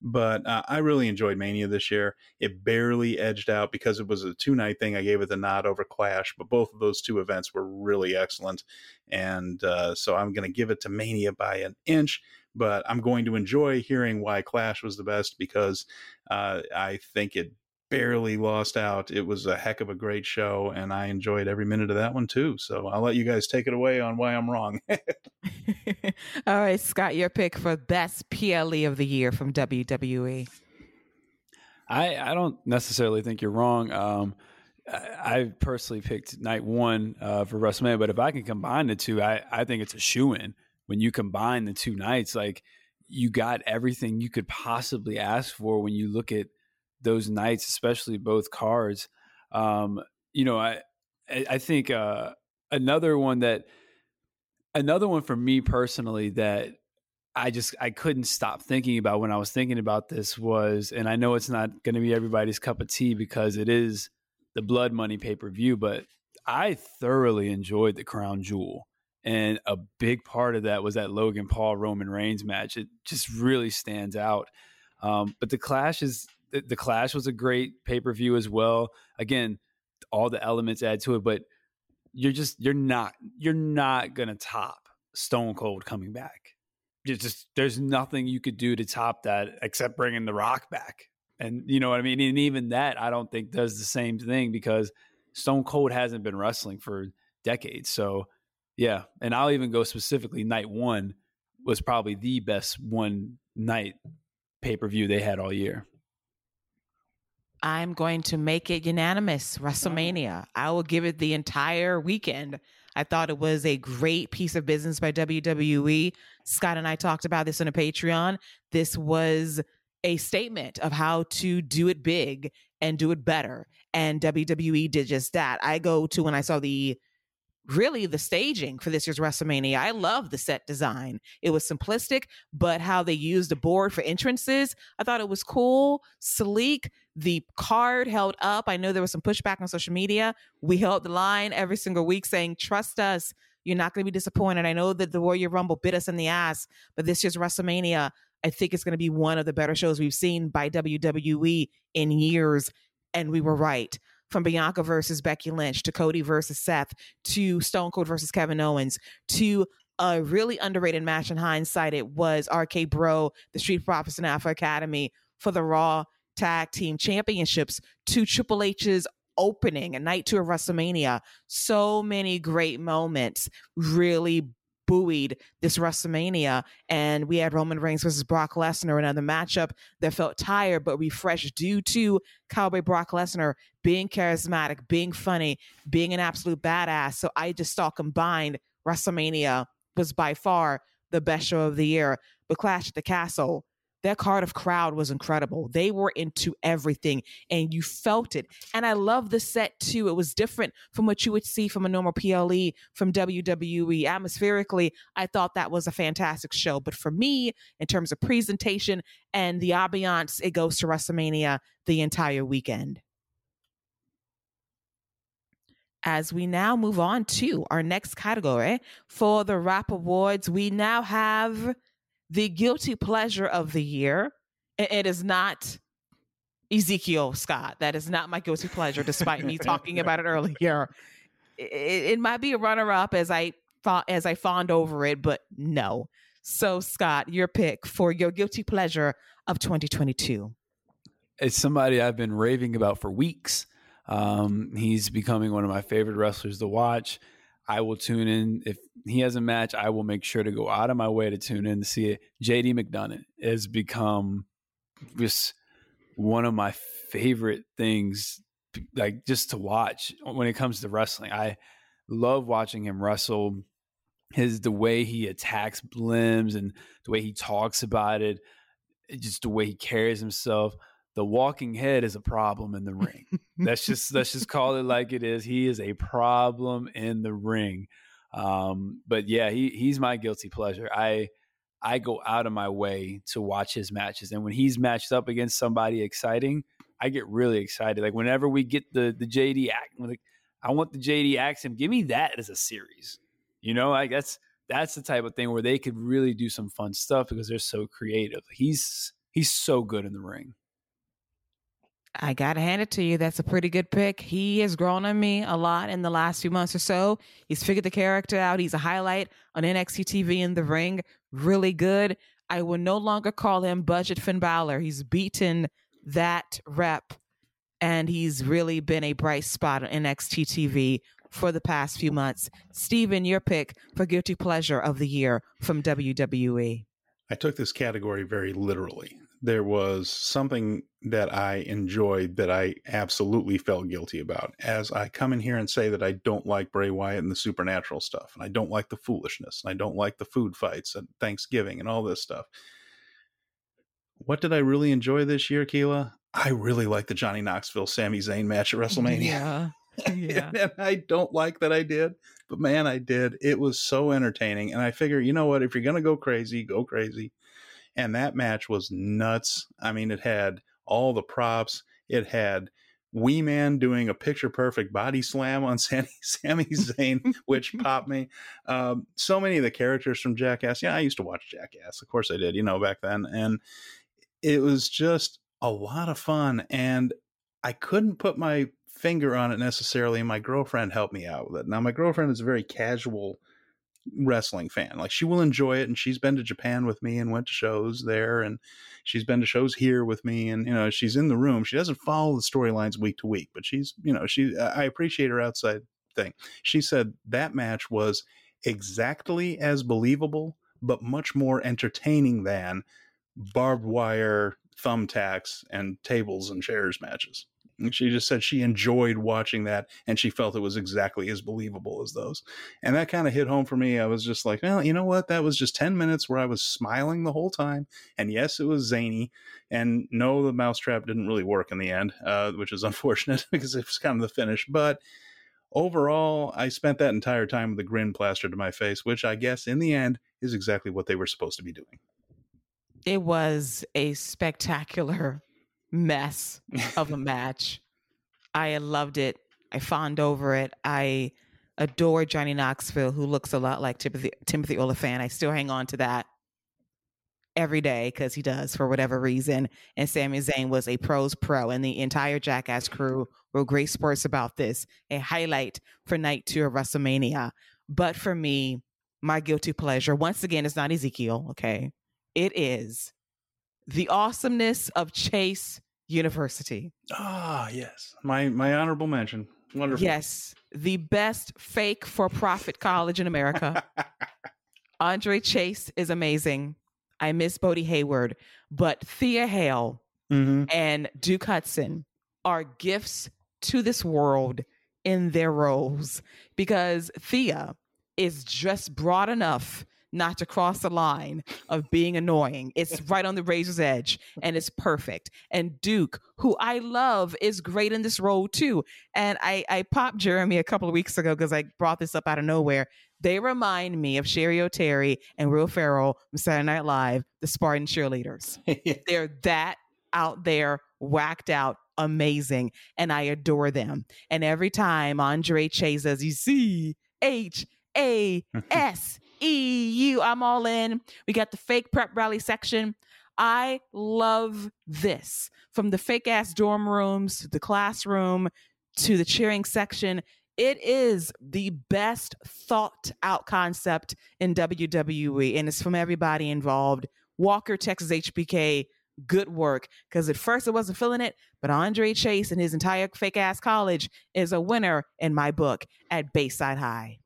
but uh, I really enjoyed Mania this year. It barely edged out because it was a two night thing. I gave it the nod over Clash, but both of those two events were really excellent. And uh, so I'm going to give it to Mania by an inch, but I'm going to enjoy hearing why Clash was the best because uh, I think it barely lost out. It was a heck of a great show, and I enjoyed every minute of that one too. So I'll let you guys take it away on why I'm wrong. All right, Scott, your pick for best PLE of the year from WWE. I I don't necessarily think you're wrong. Um, I, I personally picked night one uh, for WrestleMania, but if I can combine the two, I I think it's a shoe in. When you combine the two nights, like you got everything you could possibly ask for when you look at those nights, especially both cards. Um, you know, I I think uh, another one that another one for me personally that I just I couldn't stop thinking about when I was thinking about this was, and I know it's not going to be everybody's cup of tea because it is the Blood Money pay per view, but I thoroughly enjoyed the Crown Jewel. And a big part of that was that Logan Paul Roman Reigns match. It just really stands out. Um, but the Clash is the, the Clash was a great pay per view as well. Again, all the elements add to it, but you're just you're not you're not gonna top Stone Cold coming back. You just there's nothing you could do to top that except bringing The Rock back. And you know what I mean? And even that I don't think does the same thing because Stone Cold hasn't been wrestling for decades. So yeah, and I'll even go specifically night 1 was probably the best one night pay-per-view they had all year. I'm going to make it unanimous WrestleMania. I will give it the entire weekend. I thought it was a great piece of business by WWE. Scott and I talked about this on a Patreon. This was a statement of how to do it big and do it better. And WWE did just that. I go to when I saw the really the staging for this year's WrestleMania. I love the set design. It was simplistic, but how they used the board for entrances, I thought it was cool, sleek. The card held up. I know there was some pushback on social media. We held the line every single week saying, trust us. You're not going to be disappointed. I know that the Royal Rumble bit us in the ass, but this year's WrestleMania, I think it's going to be one of the better shows we've seen by WWE in years. And we were right from Bianca versus Becky Lynch to Cody versus Seth to Stone Cold versus Kevin Owens to a really underrated match in hindsight. It was RK Bro, the Street Profits and Alpha Academy for the Raw Tag Team Championships to Triple H's opening, a night two of WrestleMania. So many great moments, really buoyed this WrestleMania. And we had Roman Reigns versus Brock Lesnar, another matchup that felt tired but refreshed due to Cowboy Brock Lesnar being charismatic, being funny, being an absolute badass. So I just saw combined WrestleMania was by far the best show of the year. But Clash at the Castle their Cardiff crowd was incredible. They were into everything and you felt it. And I love the set too. It was different from what you would see from a normal PLE from WWE. Atmospherically, I thought that was a fantastic show. But for me, in terms of presentation and the ambiance, it goes to WrestleMania the entire weekend. As we now move on to our next category for the WRAP Awards, we now have the guilty pleasure of the year. It is not Ezekiel Scott. That is not my guilty pleasure, despite me talking about it earlier. It, it might be a runner up as I thought as I fawned over it, but no. So Scott, your pick for your guilty pleasure of 2022. It's somebody I've been raving about for weeks. Um, he's becoming one of my favorite wrestlers to watch. I will tune in if he has a match. I will make sure to go out of my way to tune in to see it. JD McDonagh has become just one of my favorite things, like just to watch when it comes to wrestling. I love watching him wrestle. His the way he attacks limbs and the way he talks about it, just the way he carries himself. The walking head is a problem in the ring. let's just let's just call it like it is. He is a problem in the ring. Um, but yeah, he he's my guilty pleasure. I I go out of my way to watch his matches, and when he's matched up against somebody exciting, I get really excited. Like whenever we get the the JD act, like I want the JD Axiom. Give me that as a series. You know, like that's that's the type of thing where they could really do some fun stuff because they're so creative. He's he's so good in the ring. I gotta hand it to you. That's a pretty good pick. He has grown on me a lot in the last few months or so. He's figured the character out. He's a highlight on NXT TV in the ring. Really good. I will no longer call him budget Finn Balor. He's beaten that rep and he's really been a bright spot on NXT TV for the past few months. Steven, your pick for guilty pleasure of the year from WWE. I took this category very literally. There was something that I enjoyed that I absolutely felt guilty about. As I come in here and say that I don't like Bray Wyatt and the supernatural stuff, and I don't like the foolishness, and I don't like the food fights and Thanksgiving and all this stuff. What did I really enjoy this year, Keila? I really like the Johnny Knoxville Sami Zayn match at WrestleMania. Yeah. Yeah. and I don't like that I did, but man, I did. It was so entertaining. And I figure, you know what? If you're going to go crazy, go crazy. And that match was nuts. I mean, it had all the props, it had Wee Man doing a picture perfect body slam on Sami, Sami Zayn, which popped me. Um, so many of the characters from Jackass. Yeah, I used to watch Jackass. Of course I did, you know, back then. And it was just a lot of fun. And I couldn't put my finger on it necessarily. And My girlfriend helped me out with it. Now, my girlfriend is a very casual wrestling fan. Like she will enjoy it, and she's been to Japan with me and went to shows there, and she's been to shows here with me, and you know she's in the room. She doesn't follow the storylines week to week, but she's you know she I appreciate her outside thing. She said that match was exactly as believable, but much more entertaining than barbed wire thumbtacks and tables and chairs matches. And she just said she enjoyed watching that and she felt it was exactly as believable as those. And that kind of hit home for me. I was just like, well, you know what? That was just 10 minutes where I was smiling the whole time. And yes, it was zany. And no, the mousetrap didn't really work in the end, uh, which is unfortunate because it was kind of the finish. But overall, I spent that entire time with a grin plastered to my face, which I guess in the end is exactly what they were supposed to be doing. It was a spectacular mess of a match. I loved it. I fawned over it. I adore Johnny Knoxville, who looks a lot like Timothy, Timothy Olyphant. I still hang on to that every day because he does for whatever reason. And Sami Zayn was a pros pro, and the entire Jackass crew were great sports about this. A highlight for night two of WrestleMania. But for me, my guilty pleasure, once again, it's not Ezekiel, okay? It is the awesomeness of Chase University. Ah, yes. My my honorable mention. Wonderful. Yes, the best fake for profit college in America. Andre Chase is amazing. I miss Bodie Hayward, but Thea Hale mm-hmm. and Duke Hudson are gifts to this world in their roles because Thea is just broad enough not to cross the line of being annoying. It's right on the razor's edge and it's perfect. And Duke, who I love, is great in this role too. And I, I popped Jeremy a couple of weeks ago because I brought this up out of nowhere. They remind me of Cheri Oteri and Will Ferrell from Saturday Night Live, the Spartan cheerleaders. They're that out there, whacked out, amazing, and I adore them. And every time Andre Chase says, "You see, H A S EU. I'm all in. We got the fake prep rally section. I love this from the fake ass dorm rooms to the classroom to the cheering section. It is the best thought out concept in WWE, and it's from everybody involved. Walker, Texas HBK, good work. Because at first I wasn't feeling it, but Andre Chase and his entire fake ass college is a winner in my book at Bayside High.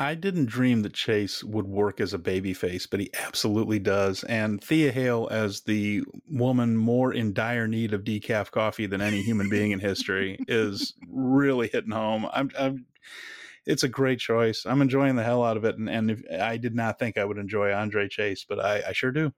I didn't dream that Chase would work as a babyface, but he absolutely does. And Thea Hale as the woman more in dire need of decaf coffee than any human being in history is really hitting home. I'm, I'm, it's a great choice. I'm enjoying the hell out of it, and, and if, I did not think I would enjoy Andre Chase, but I, I sure do.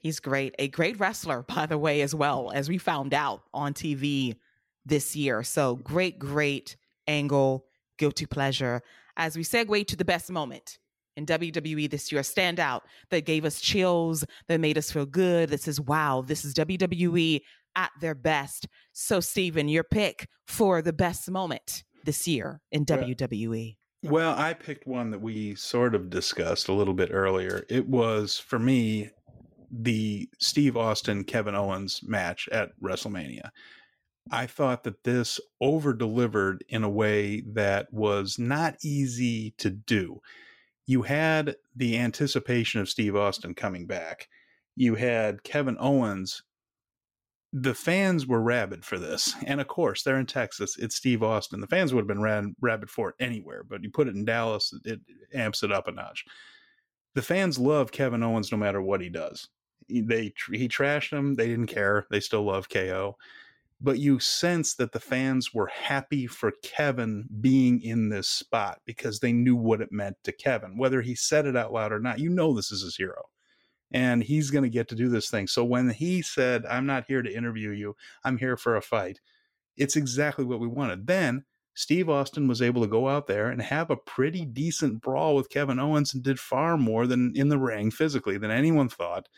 He's great. A great wrestler, by the way, as well, as we found out on TV this year. So great, great angle, guilty pleasure as we segue to the best moment in WWE this year, standout that gave us chills, that made us feel good. That says, wow, this is WWE at their best. So, Steven, your pick for the best moment this year in WWE. Well, I picked one that we sort of discussed a little bit earlier. It was, for me, the Steve Austin Kevin Owens match at WrestleMania. I thought that this over delivered in a way that was not easy to do. You had the anticipation of Steve Austin coming back. You had Kevin Owens. The fans were rabid for this. And of course, they're in Texas. It's Steve Austin. The fans would have been rad, rabid for it anywhere, but you put it in Dallas, it amps it up a notch. The fans love Kevin Owens no matter what he does. They he trashed them. They didn't care. They still love KO but you sense that the fans were happy for Kevin being in this spot because they knew what it meant to Kevin. Whether he said it out loud or not, you know this is his hero. And he's going to get to do this thing. So when he said, I'm not here to interview you, I'm here for a fight, it's exactly what we wanted. Then Steve Austin was able to go out there and have a pretty decent brawl with Kevin Owens and did far more than in the ring physically than anyone thought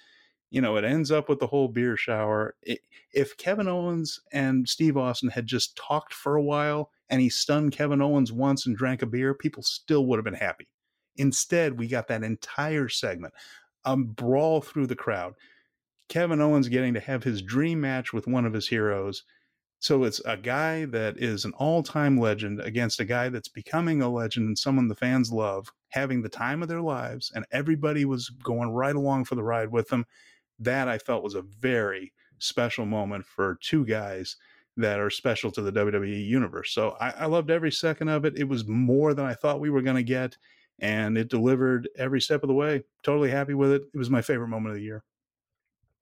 you know, it ends up with the whole beer shower. It, if Kevin Owens and Steve Austin had just talked for a while and he stunned Kevin Owens once and drank a beer, people still would have been happy. Instead, we got that entire segment, a brawl through the crowd. Kevin Owens getting to have his dream match with one of his heroes. So it's a guy that is an all time legend against a guy that's becoming a legend and someone the fans love, having the time of their lives, and everybody was going right along for the ride with them that I felt was a very special moment for two guys that are special to the WWE universe. So I, I loved every second of it. It was more than I thought we were going to get, and it delivered every step of the way. Totally happy with it. It was my favorite moment of the year.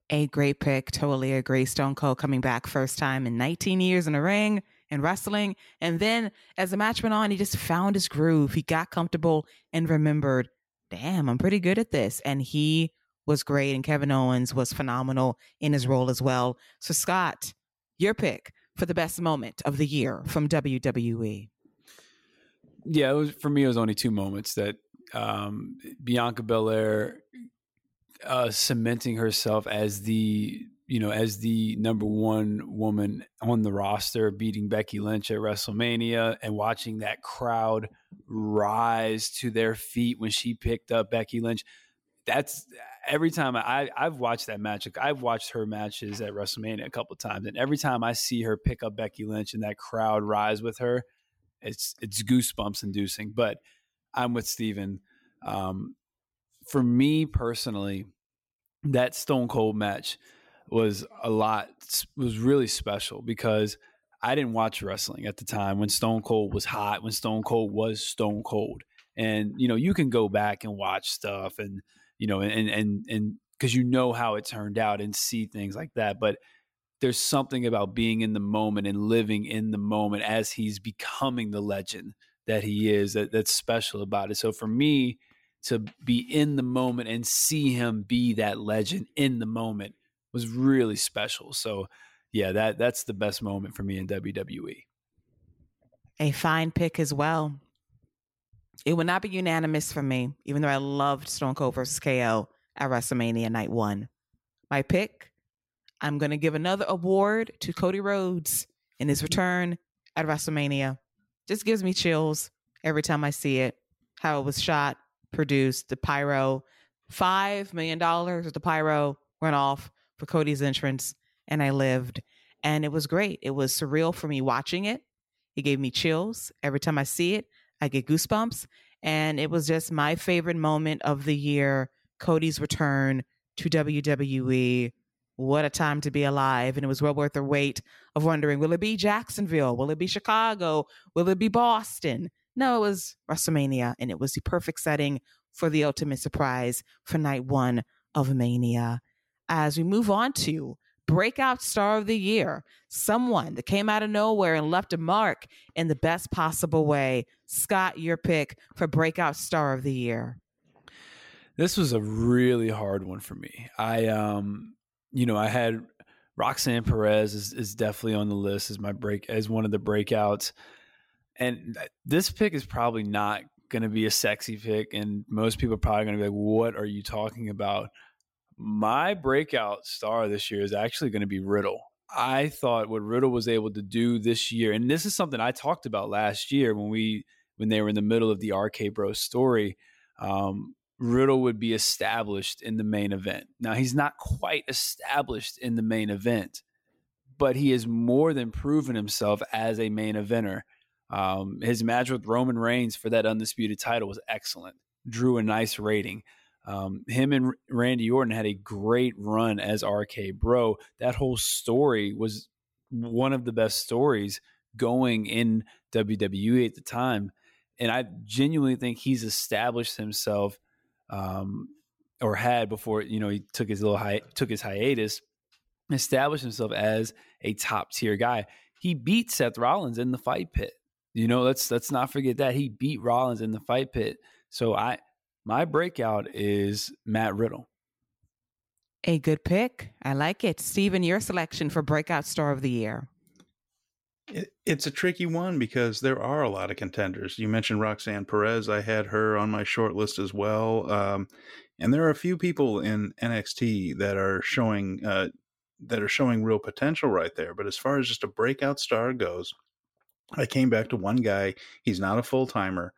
A great pick. Totally agree. Stone Cold coming back first time in 19 years in a ring and wrestling. And then as the match went on, he just found his groove. He got comfortable and remembered, damn, I'm pretty good at this. And he was great, and Kevin Owens was phenomenal in his role as well. So, Scott, your pick for the best moment of the year from WWE. Yeah, was for me. It was only two moments that um, Bianca Belair uh, cementing herself as the you know as the number one woman on the roster, beating Becky Lynch at WrestleMania, and watching that crowd rise to their feet when she picked up Becky Lynch. That's every time I I've watched that match, I've watched her matches at WrestleMania a couple times, and every time I see her pick up Becky Lynch and that crowd rise with her, it's it's goosebumps inducing. But I'm with Steven. Um, for me personally, that Stone Cold match was a lot was really special because I didn't watch wrestling at the time when Stone Cold was hot, when Stone Cold was Stone Cold. And you know, you can go back and watch stuff and you know, and and and because you know how it turned out and see things like that. But there's something about being in the moment and living in the moment as he's becoming the legend that he is that, that's special about it. So for me to be in the moment and see him be that legend in the moment was really special. So yeah, that that's the best moment for me in WWE. A fine pick as well. It would not be unanimous for me, even though I loved Stone Cold versus KO at WrestleMania Night One. My pick, I'm going to give another award to Cody Rhodes in his return at WrestleMania. Just gives me chills every time I see it. How it was shot, produced, the pyro, five million dollars the pyro went off for Cody's entrance, and I lived. And it was great. It was surreal for me watching it. It gave me chills every time I see it. I get goosebumps. And it was just my favorite moment of the year Cody's return to WWE. What a time to be alive. And it was well worth the wait of wondering will it be Jacksonville? Will it be Chicago? Will it be Boston? No, it was WrestleMania, and it was the perfect setting for the ultimate surprise for night one of Mania. As we move on to breakout star of the year, someone that came out of nowhere and left a mark in the best possible way. Scott, your pick for breakout star of the year. This was a really hard one for me. I, um, you know, I had Roxanne Perez is, is definitely on the list as my break as one of the breakouts, and this pick is probably not going to be a sexy pick, and most people are probably going to be like, "What are you talking about?" My breakout star this year is actually going to be Riddle. I thought what Riddle was able to do this year, and this is something I talked about last year when we when they were in the middle of the RK Bro story. Um, Riddle would be established in the main event. Now he's not quite established in the main event, but he has more than proven himself as a main eventer. Um, his match with Roman Reigns for that undisputed title was excellent. Drew a nice rating. Um, him and Randy Orton had a great run as RK Bro. That whole story was one of the best stories going in WWE at the time. And I genuinely think he's established himself um, or had before you know he took his little hi- took his hiatus, established himself as a top tier guy. He beat Seth Rollins in the fight pit. You know, let's let's not forget that he beat Rollins in the fight pit. So I my breakout is Matt Riddle. A good pick. I like it. Steven, your selection for breakout star of the year. It, it's a tricky one because there are a lot of contenders. You mentioned Roxanne Perez. I had her on my short list as well. Um, and there are a few people in NXT that are showing uh, that are showing real potential right there. But as far as just a breakout star goes, I came back to one guy. He's not a full timer,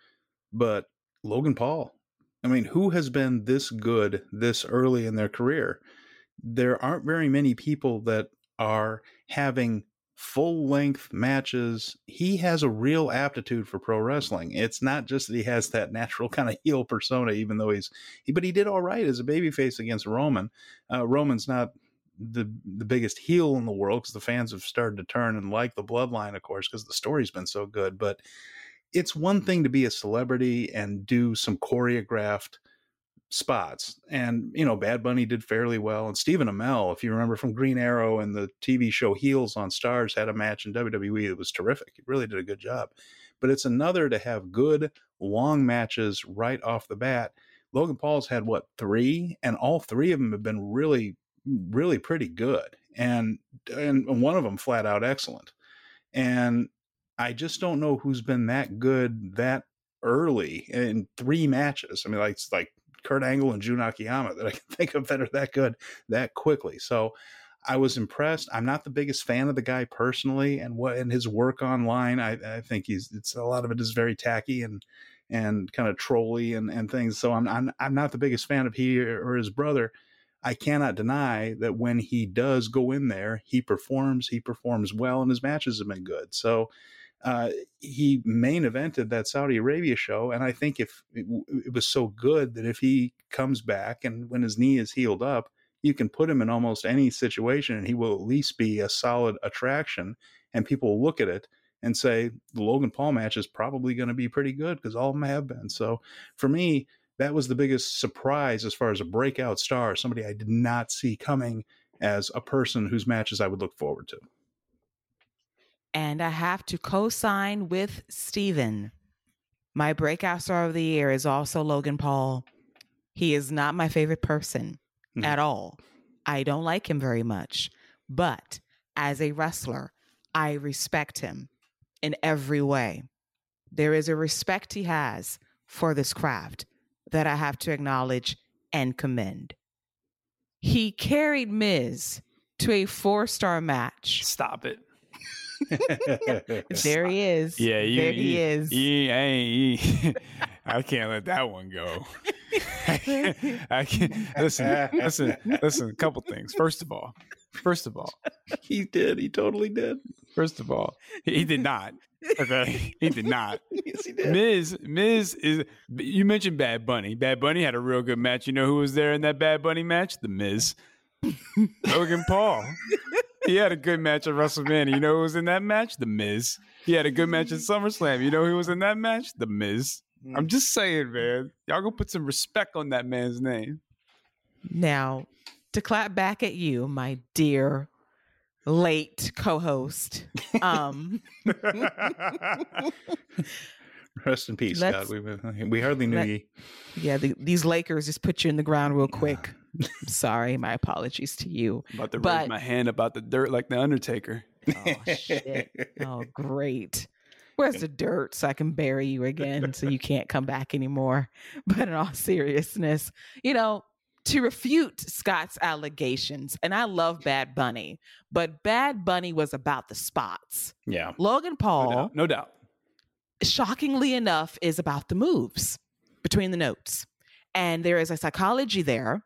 but Logan Paul. I mean, who has been this good this early in their career? There aren't very many people that are having full length matches. He has a real aptitude for pro wrestling. It's not just that he has that natural kind of heel persona, even though he's, he, but he did all right as a babyface against Roman. Uh, Roman's not the the biggest heel in the world because the fans have started to turn and like the bloodline, of course, because the story's been so good. But it's one thing to be a celebrity and do some choreographed spots. And, you know, Bad Bunny did fairly well. And Stephen Amell, if you remember from Green Arrow and the TV show Heels on Starz, had a match in WWE that was terrific. He really did a good job. But it's another to have good, long matches right off the bat. Logan Paul's had what, three? And all three of them have been really, really pretty good. And and one of them flat out excellent. And I just don't know who's been that good that early in three matches. I mean, like like Kurt Angle and Jun Akiyama that I can think of that are that good that quickly. So I was impressed. I'm not the biggest fan of the guy personally, and what and his work online. I, I think he's it's a lot of it is very tacky and and kind of trolly and and things. So I'm I'm I'm not the biggest fan of he or his brother. I cannot deny that when he does go in there, he performs. He performs well, and his matches have been good. So uh, he main evented that Saudi Arabia show, and I think if it, it, was so good that if he comes back and when his knee is healed up, you can put him in almost any situation, and he will at least be a solid attraction, and people will look at it and say the Logan Paul match is probably going to be pretty good because all of them have been. So for me, that was the biggest surprise as far as a breakout star, somebody I did not see coming as a person whose matches I would look forward to. And I have to co sign with Steven. My breakout star of the year is also Logan Paul. He is not my favorite person mm-hmm. at all. I don't like him very much. But as a wrestler, I respect him in every way. There is a respect he has for this craft that I have to acknowledge and commend. He carried Miz to a four star match. Stop it. there he is. Yeah, you, there you, he is. You, I, you, I can't let that one go. I can't, listen, listen, listen. A couple things. First of all, first of all, he did. He totally did. First of all, he did not. Okay, he did not. yes, he did. Miz, Miz is. You mentioned Bad Bunny. Bad Bunny had a real good match. You know who was there in that Bad Bunny match? The Miz. Logan Paul he had a good match at WrestleMania. You know who was in that match? The Miz. He had a good match at SummerSlam. You know who was in that match? The Miz. I'm just saying, man. Y'all gonna put some respect on that man's name. Now, to clap back at you, my dear late co-host. Um, Rest in peace, Let's- Scott. We we hardly knew let- you. yeah, the, these Lakers just put you in the ground real quick. I'm sorry, my apologies to you. About to raise But- my hand about the dirt like the Undertaker. Oh shit! Oh great. Where's the dirt so I can bury you again so you can't come back anymore? But in all seriousness, you know, to refute Scott's allegations, and I love Bad Bunny, but Bad Bunny was about the spots. Yeah. Logan No Paul, doubt. No doubt. Shockingly enough, is about the moves between the notes. And there is a psychology there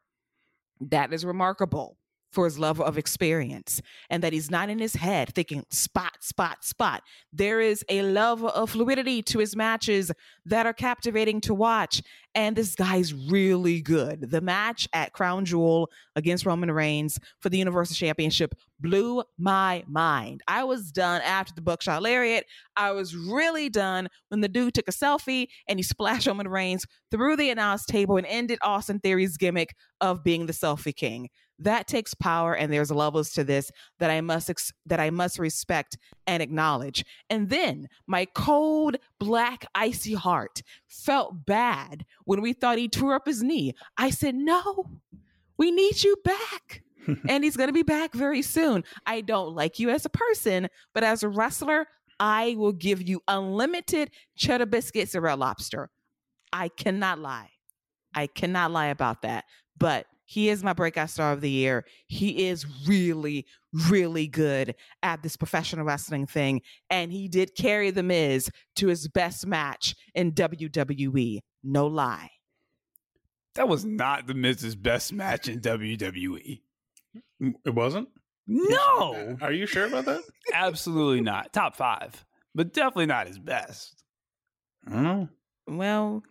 that is remarkable for his level of experience and that he's not in his head thinking spot, spot, spot. There is a level of fluidity to his matches that are captivating to watch. And this guy's really good. The match at Crown Jewel against Roman Reigns for the Universal Championship blew my mind. I was done after the Buckshot Lariat. I was really done when the dude took a selfie and he splashed Roman Reigns through the announce table and ended Austin Theory's gimmick of being the selfie king. That takes power, and there's levels to this that I must ex- that I must respect and acknowledge. And then my cold, black, icy heart felt bad when we thought he tore up his knee. I said, "No, we need you back." and he's going to be back very soon. I don't like you as a person, but as a wrestler, I will give you unlimited cheddar biscuits and red lobster. I cannot lie. I cannot lie about that. But he is my breakout star of the year. He is really, really good at this professional wrestling thing. And he did carry The Miz to his best match in WWE. No lie. That was not the Miz's best match in WWE. Mm, it wasn't? No, Are you sure about that? absolutely not. Top five, but definitely not his best. I don't know. Well,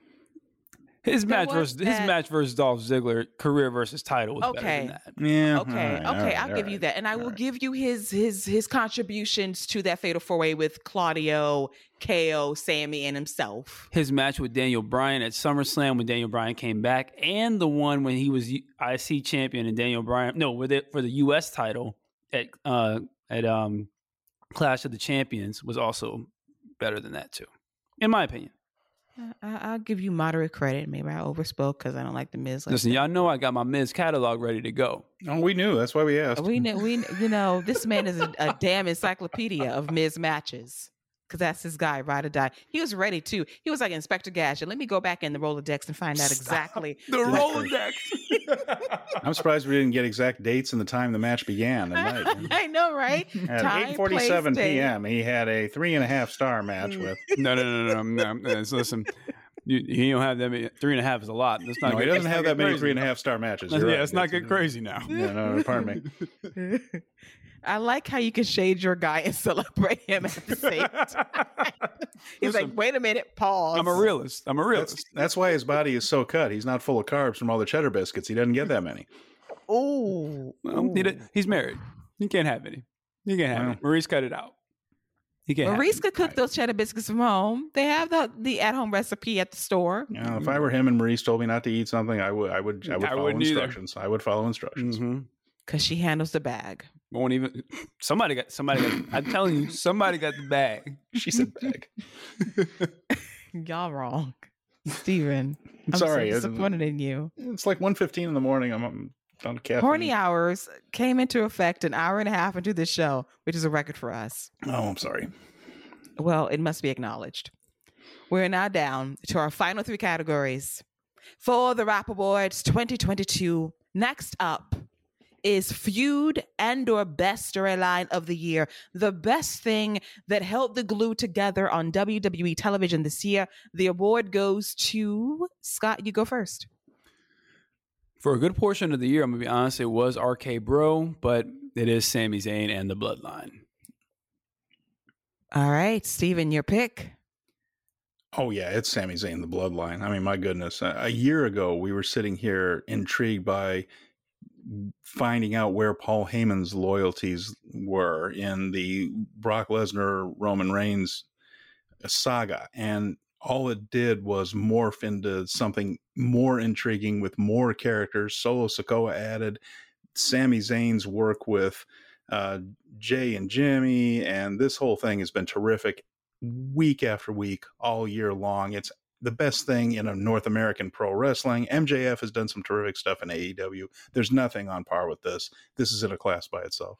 His match was versus his match versus Dolph Ziggler, career versus title was Okay. better than that. Yeah. okay, all right, okay, all right, I'll all give you that, and I All will right. give you his his his contributions to that fatal four way with Claudio, KO, Sami, and himself. His match with Daniel Bryan at SummerSlam when Daniel Bryan came back, and the one when he was IC champion and Daniel Bryan no with it for the US title at uh at um Clash of the Champions was also better than that too, in my opinion. I, I'll give you moderate credit. Maybe I overspoke because I don't like the Miz. Like Listen, that. y'all know I got my Miz catalog ready to go. Oh, we knew. That's why we asked. we know, we you know, this man is a, a damn encyclopedia of Miz matches. Because that's his guy, ride or die. He was ready too. He was like Inspector Gadget. Let me go back in the Rolodex and find out exactly. The Rolodex. I'm surprised we didn't get exact dates and the time the match began. At night. I know, right? At Time, 8:47 p.m., he had a three and a half star match with. no, no, no, no, no. no, no. Listen, you, you don't have that many. Three and a half is a lot. Let's not. No, get, he doesn't let's have that many three and a half star matches. You're yeah, right. let's not get crazy now. Yeah, no, no, pardon me. I like how you can shade your guy and celebrate him at the same time. He's Listen, like, wait a minute, pause. I'm a realist. I'm a realist. that's why his body is so cut. He's not full of carbs from all the cheddar biscuits. He doesn't get that many. Oh, Well, he he's married. He can't have any. He can't have Wow. any. Maryse cut it out. He can't. Maryse could cook those cheddar biscuits from home. They have the, the at home recipe at the store. You know, if I were him and Maryse told me not to eat something, I would, I would, I would follow wouldn't either. instructions. I would follow instructions. Mhm. Because she handles the bag. Won't even. Somebody got. Somebody got. I'm telling you, somebody got the bag. She said bag. Y'all wrong. Steven. I'm Sorry, so disappointed in you. It's like 1.15 in the morning. I'm, I'm on caffeine. Horny hours came into effect an hour and a half into this show, which is a record for us. Oh, I'm sorry. Well, it must be acknowledged. We're now down to our final three categories for the WRAP Awards 2022. Next up is feud and or best storyline of the year the best thing that held the glue together on wwe television this year the award goes to scott you go first For a good portion of the year, I'm gonna be honest, it was RK Bro, but it is Sami Zayn and the Bloodline. all right steven your pick Oh yeah, it's Sami Zayn, the Bloodline. I mean, my goodness, a, a year ago we were sitting here intrigued by finding out where Paul Heyman's loyalties were in the Brock Lesnar Roman Reigns saga. And all it did was morph into something more intriguing with more characters. Solo Sikoa added, Sami Zayn's work with uh, Jey and Jimmy, and this whole thing has been terrific week after week, all year long. It's the best thing in a North American pro wrestling. MJF has done some terrific stuff in AEW. There's nothing on par with this. This is in a class by itself.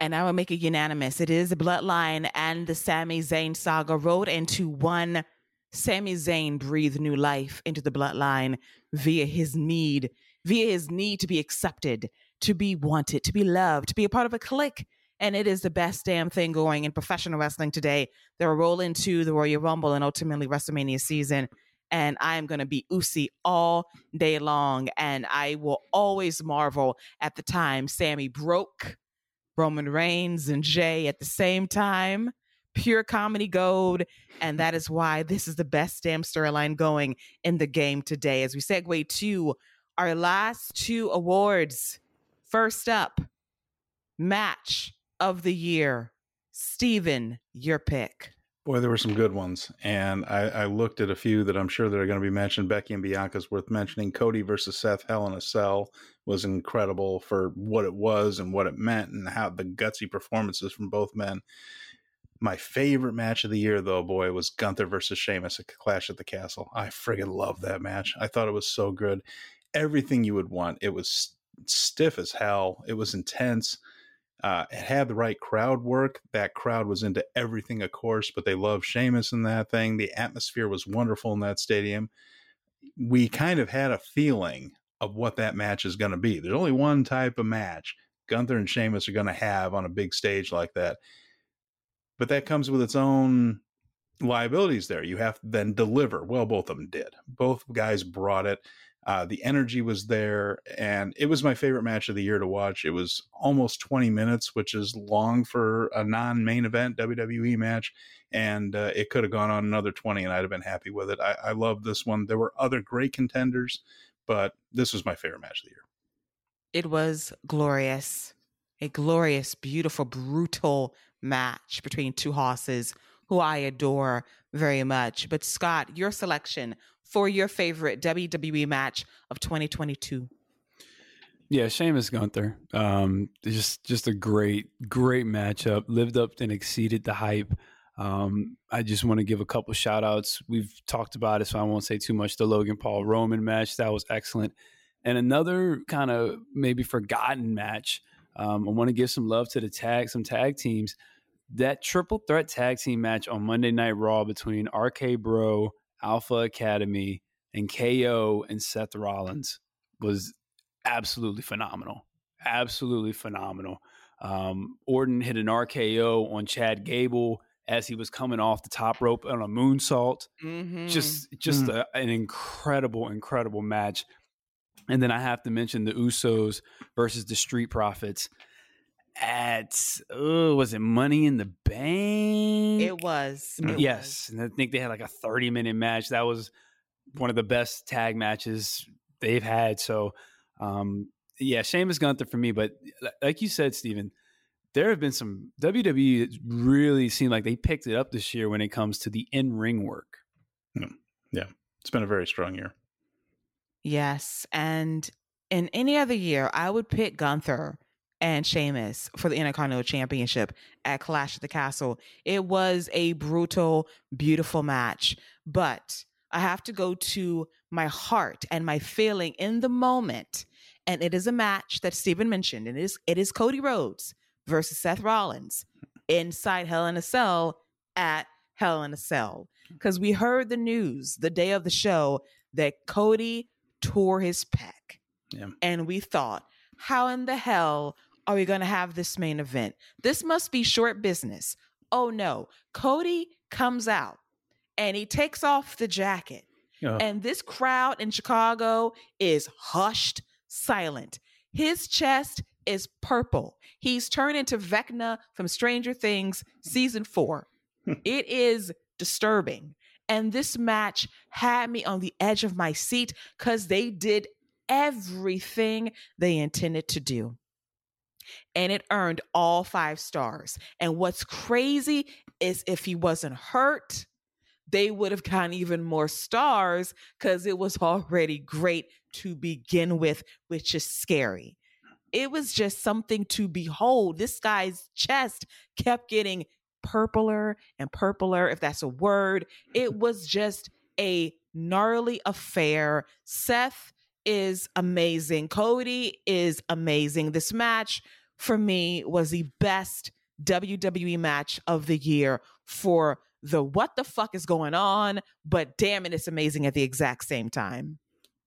And I will make it unanimous. It is the Bloodline and the Sami Zayn saga rolled into one. Sami Zayn breathed new life into the Bloodline via his need, via his need to be accepted, to be wanted, to be loved, to be a part of a clique and it is the best damn thing going in professional wrestling today. They're rolling to the Royal Rumble and ultimately WrestleMania season. And I am going to be Usi all day long. And I will always marvel at the time Sami broke Roman Reigns and Jey at the same time. Pure comedy gold. And that is why this is the best damn storyline going in the game today. As we segue to our last two awards. First up, match of the year. Steven, your pick. Boy, there were some good ones. And I, I looked at a few that I'm sure that are going to be mentioned. Becky and Bianca's worth mentioning. Cody versus Seth Hell in a Cell was incredible for what it was and what it meant and how the gutsy performances from both men. My favorite match of the year, though, boy, was Gunther versus Sheamus at Clash at the Castle. I friggin' love that match. I thought it was so good. Everything you would want. It was stiff as hell. It was intense. Uh, it had the right crowd work. That crowd was into everything, of course, but they loved Sheamus in that thing. The atmosphere was wonderful in that stadium. We kind of had a feeling of what that match is going to be. There's only one type of match Gunther and Sheamus are going to have on a big stage like that. But that comes with its own liabilities there. You have to then deliver. Well, both of them did. Both guys brought it. Uh, the energy was there, and it was my favorite match of the year to watch. It was almost 20 minutes, which is long for a non main event WWE match, and uh, it could have gone on another 20, and I'd have been happy with it. I, I love this one. There were other great contenders, but this was my favorite match of the year. It was glorious. A glorious, beautiful, brutal match between two horses who I adore very much. But Scott, your selection for your favorite WWE match of 2022? Yeah, Sheamus Gunther. Um, just just a great, great matchup. Lived up and exceeded the hype. Um, I just want to give a couple shout outs. We've talked about it, so I won't say too much. The Logan Paul Roman match, that was excellent. And another kind of maybe forgotten match. Um, I want to give some love to the tag, some tag teams. That triple threat tag team match on Monday Night Raw between RK Bro, Alpha Academy, and KO and Seth Rollins was absolutely phenomenal. Absolutely phenomenal. Um, Orton hit an RKO on Chad Gable as he was coming off the top rope on a moonsault. Mm-hmm. Just, just mm-hmm. a, an incredible, incredible match. And then I have to mention the Usos versus the Street Profits at oh, was it Money in the Bank? It was. It yes, was. and I think they had like a thirty minute match. That was one of the best tag matches they've had. So, um, yeah, Sheamus Gunther for me. But like you said, Steven, there have been some WWE really seemed like they picked it up this year when it comes to the in ring work. Yeah. yeah, it's been a very strong year. Yes, and in any other year, I would pick Gunther and Sheamus for the Intercontinental Championship at Clash of the Castle. It was a brutal, beautiful match, but I have to go to my heart and my feeling in the moment. And it is a match that Steven mentioned. And it is it is Cody Rhodes versus Seth Rollins inside Hell in a Cell at Hell in a Cell. Because we heard the news the day of the show that Cody tore his pec. Yeah. And we thought, how in the hell are we going to have this main event? This must be short business. Oh no. Cody comes out and he takes off the jacket. Yeah. And this crowd in Chicago is hushed, silent. His chest is purple. He's turned into Vecna from Stranger Things season four. it is disturbing. And this match had me on the edge of my seat because they did everything they intended to do. And it earned all five stars. And what's crazy is if he wasn't hurt, they would have gotten even more stars because it was already great to begin with, which is scary. It was just something to behold. This guy's chest kept getting purpler and purpler, if that's a word. It was just a gnarly affair. Seth is amazing. Cody is amazing. This match for me was the best WWE match of the year for the what the fuck is going on, but damn it, it's amazing at the exact same time.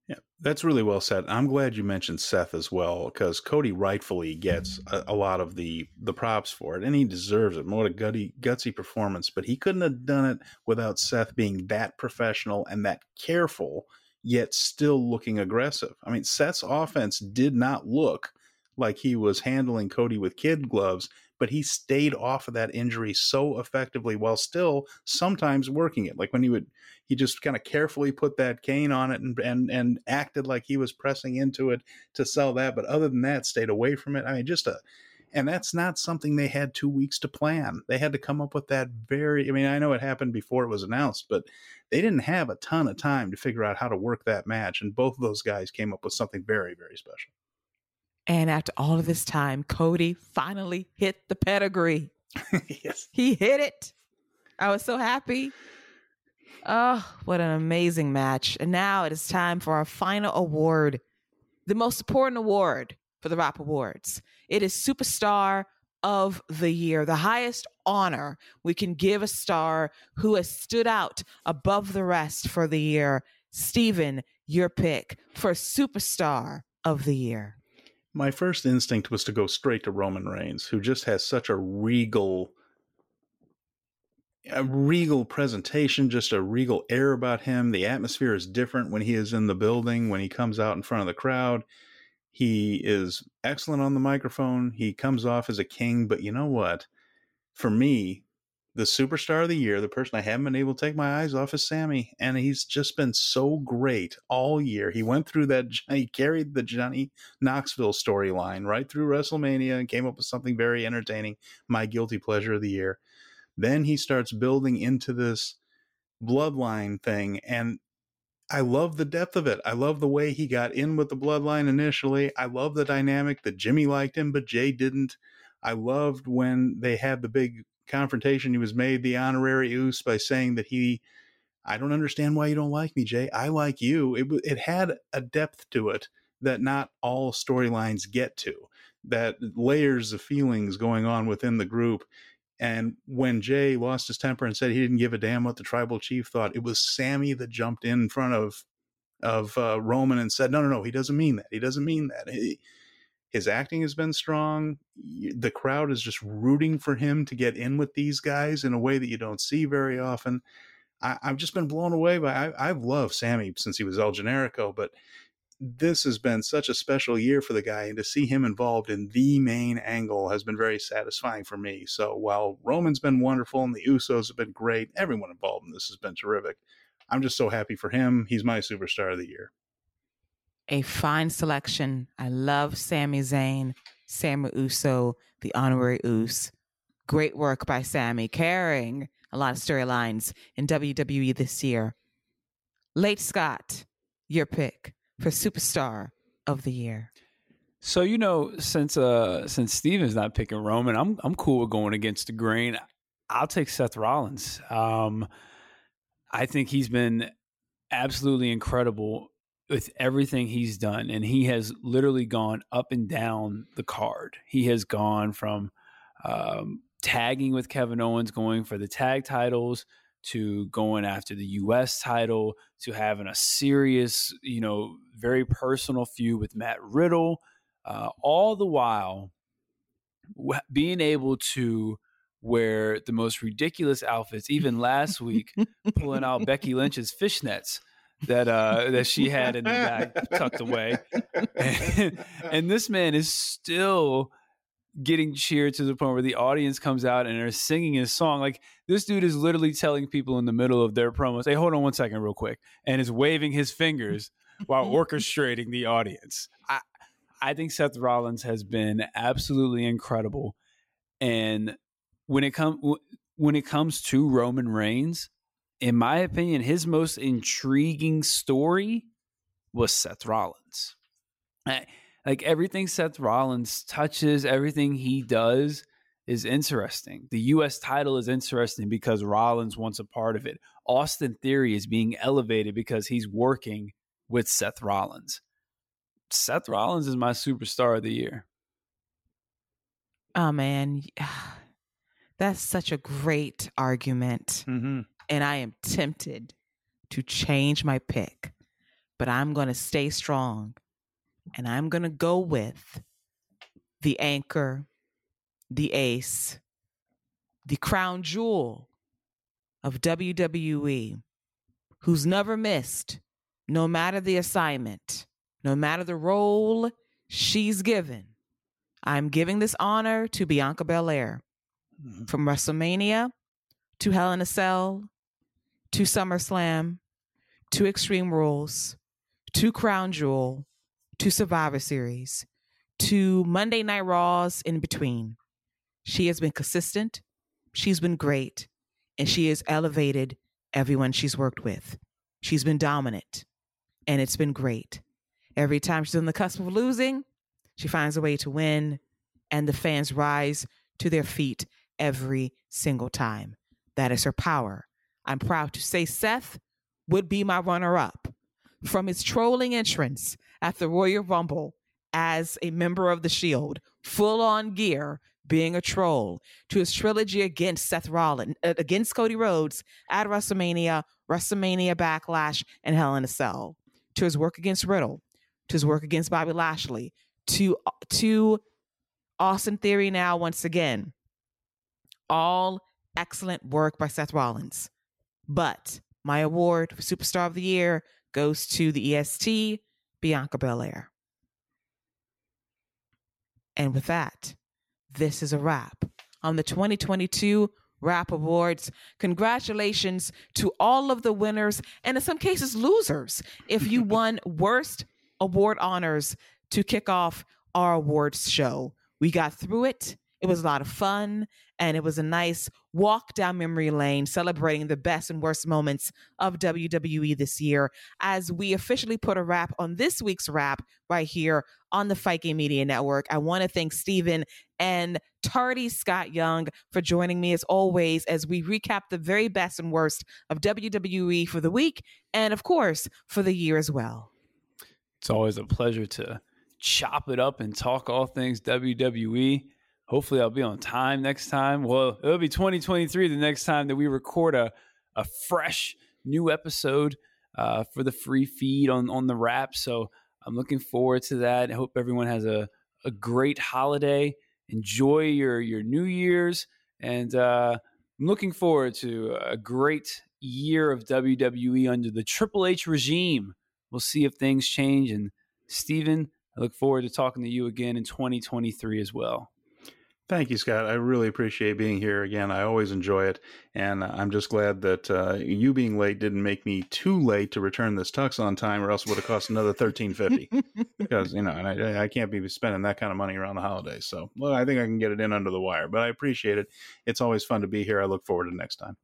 Yeah, that's really well said. I'm glad you mentioned Seth as well because Cody rightfully gets a, a, lot of the the props for it, and he deserves it. What a gutty, gutsy performance! But he couldn't have done it without Seth being that professional and that careful, yet still looking aggressive. I mean, Seth's offense did not look like he was handling Cody with kid gloves, but he stayed off of that injury so effectively while still sometimes working it. Like when he would, he just kind of carefully put that cane on it and, and, and acted like he was pressing into it to sell that. But other than that, stayed away from it. I mean, just a, and that's not something they had two weeks to plan. They had to come up with that very, I mean, I know it happened before it was announced, but they didn't have a ton of time to figure out how to work that match. And both of those guys came up with something very, very special. And after all of this time, Cody finally hit the pedigree. yes. He hit it. I was so happy. Oh, what an amazing match. And now it is time for our final award, the most important award for the WRAP Awards. It is Superstar of the Year, the highest honor we can give a star who has stood out above the rest for the year. Steven, your pick for Superstar of the Year my first instinct was to go straight to Roman Reigns, who just has such a regal a regal presentation, just a regal air about him. The atmosphere is different when he is in the building, when he comes out in front of the crowd. He is excellent on the microphone. He comes off as a king, but you know what? For me, the superstar of the year, the person I haven't been able to take my eyes off is Sami, And he's just been so great all year. He went through that, he carried the Johnny Knoxville storyline right through WrestleMania and came up with something very entertaining, my guilty pleasure of the year. Then he starts building into this bloodline thing. And I love the depth of it. I love the way he got in with the bloodline initially. I love the dynamic that Jimmy liked him, but Jey didn't. I loved when they had the big confrontation, he was made the honorary Uce by saying that he, I don't understand why you don't like me, Jey. I like you. It it had a depth to it that not all storylines get to. That layers of feelings going on within the group. And when Jey lost his temper and said he didn't give a damn what the tribal chief thought, it was Sami that jumped in front of of uh, Roman and said, "No, no, no, he doesn't mean that. He doesn't mean that." He, his acting has been strong. The crowd is just rooting for him to get in with these guys in a way that you don't see very often. I, have just been blown away by. I, have loved Sami since he was El Generico, but this has been such a special year for the guy, and to see him involved in the main angle has been very satisfying for me. So while Roman's been wonderful and the Usos have been great, everyone involved in this has been terrific. I'm just so happy for him. He's my superstar of the year a fine selection. I love Sami Zayn, Sami Uso, the honorary Us. Great work by Sami, carrying a lot of storylines in WWE this year. Late Scott, your pick for Superstar of the Year. So you know, since uh since Steven's not picking Roman, I'm I'm cool with going against the grain. I'll take Seth Rollins. Um, I think he's been absolutely incredible with everything he's done and he has literally gone up and down the card he has gone from um, tagging with kevin owens going for the tag titles to going after the us title to having a serious you know very personal feud with matt riddle uh, all the while being able to wear the most ridiculous outfits even last week pulling out becky lynch's fishnets that uh that she had in the back tucked away. And, and, this man is still getting cheered to the point where the audience comes out and are singing his song like this dude is literally telling people in the middle of their promos hey hold on one second real quick and is waving his fingers while orchestrating the audience. I I think Seth Rollins has been absolutely incredible, and when it comes when it comes to Roman Reigns, in my opinion, his most intriguing story was Seth Rollins. Like everything Seth Rollins touches, everything he does is interesting. The U.S. title is interesting because Rollins wants a part of it. Austin Theory is being elevated because he's working with Seth Rollins. Seth Rollins is my superstar of the year. Oh man, that's such a great argument, mm-hmm. and I am tempted to change my pick, but I'm going to stay strong, and I'm going to go with the anchor, the ace, the crown jewel of WWE, who's never missed, no matter the assignment, no matter the role she's given. I'm giving this honor to Bianca Belair. Mm-hmm. From WrestleMania to Hell in a Cell to SummerSlam to Extreme Rules to Crown Jewel to Survivor Series to Monday Night Raws in between. She has been consistent, she's been great, and she has elevated everyone she's worked with. She's been dominant, and it's been great. Every time she's on the cusp of losing, she finds a way to win, and the fans rise to their feet every single time. That is her power. I'm proud to say Seth would be my runner up. From his trolling entrance at the Royal Rumble as a member of the Shield, full on gear, being a troll, to his trilogy against Seth Rollins, uh, against Cody Rhodes at WrestleMania, WrestleMania Backlash, and Hell in a Cell, to his work against Riddle, to his work against Bobby Lashley, to to Austin Theory now once again. All excellent work by Seth Rollins. But my award for Superstar of the Year goes to the EST, Bianca Belair. And with that, this is a wrap on the 2022 WRAP Awards. Congratulations to all of the winners and in some cases losers. If you won worst award honors to kick off our awards show, we got through it. It was a lot of fun and it was a nice walk down memory lane celebrating the best and worst moments of WWE this year as we officially put a wrap on this week's wrap right here on the Fight Game Media Network. I want to thank Steven and Tardy Scott Young for joining me as always as we recap the very best and worst of WWE for the week and, of course, for the year as well. It's always a pleasure to chop it up and talk all things WWE. Hopefully, I'll be on time next time. Well, it'll be 2023 the next time that we record a, a fresh new episode uh, for the free feed on, on the wrap. So I'm looking forward to that. I hope everyone has a, a great holiday. Enjoy your, your New Year's. And uh, I'm looking forward to a great year of WWE under the Triple H regime. We'll see if things change. And Steven, I look forward to talking to you again in 2023 as well. Thank you, Scott. I really appreciate being here again. I always enjoy it, and I'm just glad that uh, you being late didn't make me too late to return this tux on time, or else it would have cost another thirteen fifty. because you know, and I, I, can't be spending that kind of money around the holidays. So, well, I think I can get it in under the wire. But I appreciate it. It's always fun to be here. I look forward to next time.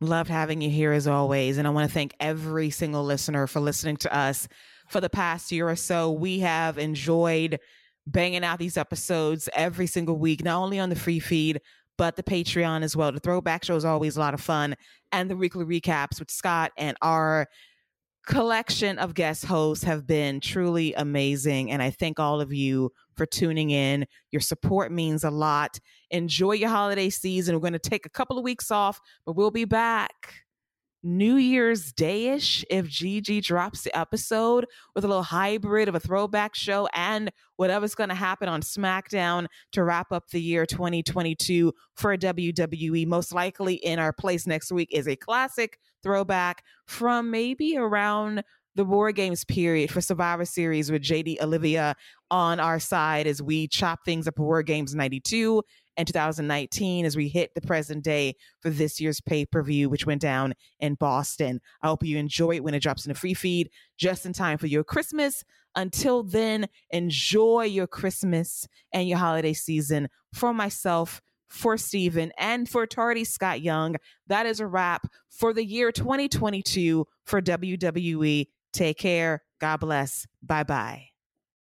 Loved having you here as always, and I want to thank every single listener for listening to us for the past year or so. We have enjoyed banging out these episodes every single week, not only on the free feed, but the Patreon as well. The throwback show is always a lot of fun, and the weekly recaps with Scott and our collection of guest hosts have been truly amazing. And I thank all of you for tuning in. Your support means a lot. Enjoy your holiday season. We're going to take a couple of weeks off, but we'll be back New Year's Day ish if Gigi drops the episode with a little hybrid of a throwback show and whatever's going to happen on SmackDown to wrap up the year 2022 for WWE. Most likely in our place next week is a classic throwback from maybe around the War Games period for Survivor Series with JD Olivia on our side as we chop things up for War Games 92 and 2019 as we hit the present day for this year's pay per view, which went down in Boston. I hope you enjoy it when it drops in the free feed just in time for your Christmas. Until then, enjoy your Christmas and your holiday season. For myself, for Steven, and for Tardy Scott Young, that is a wrap for the year 2022 for WWE. Take care. God bless. Bye bye.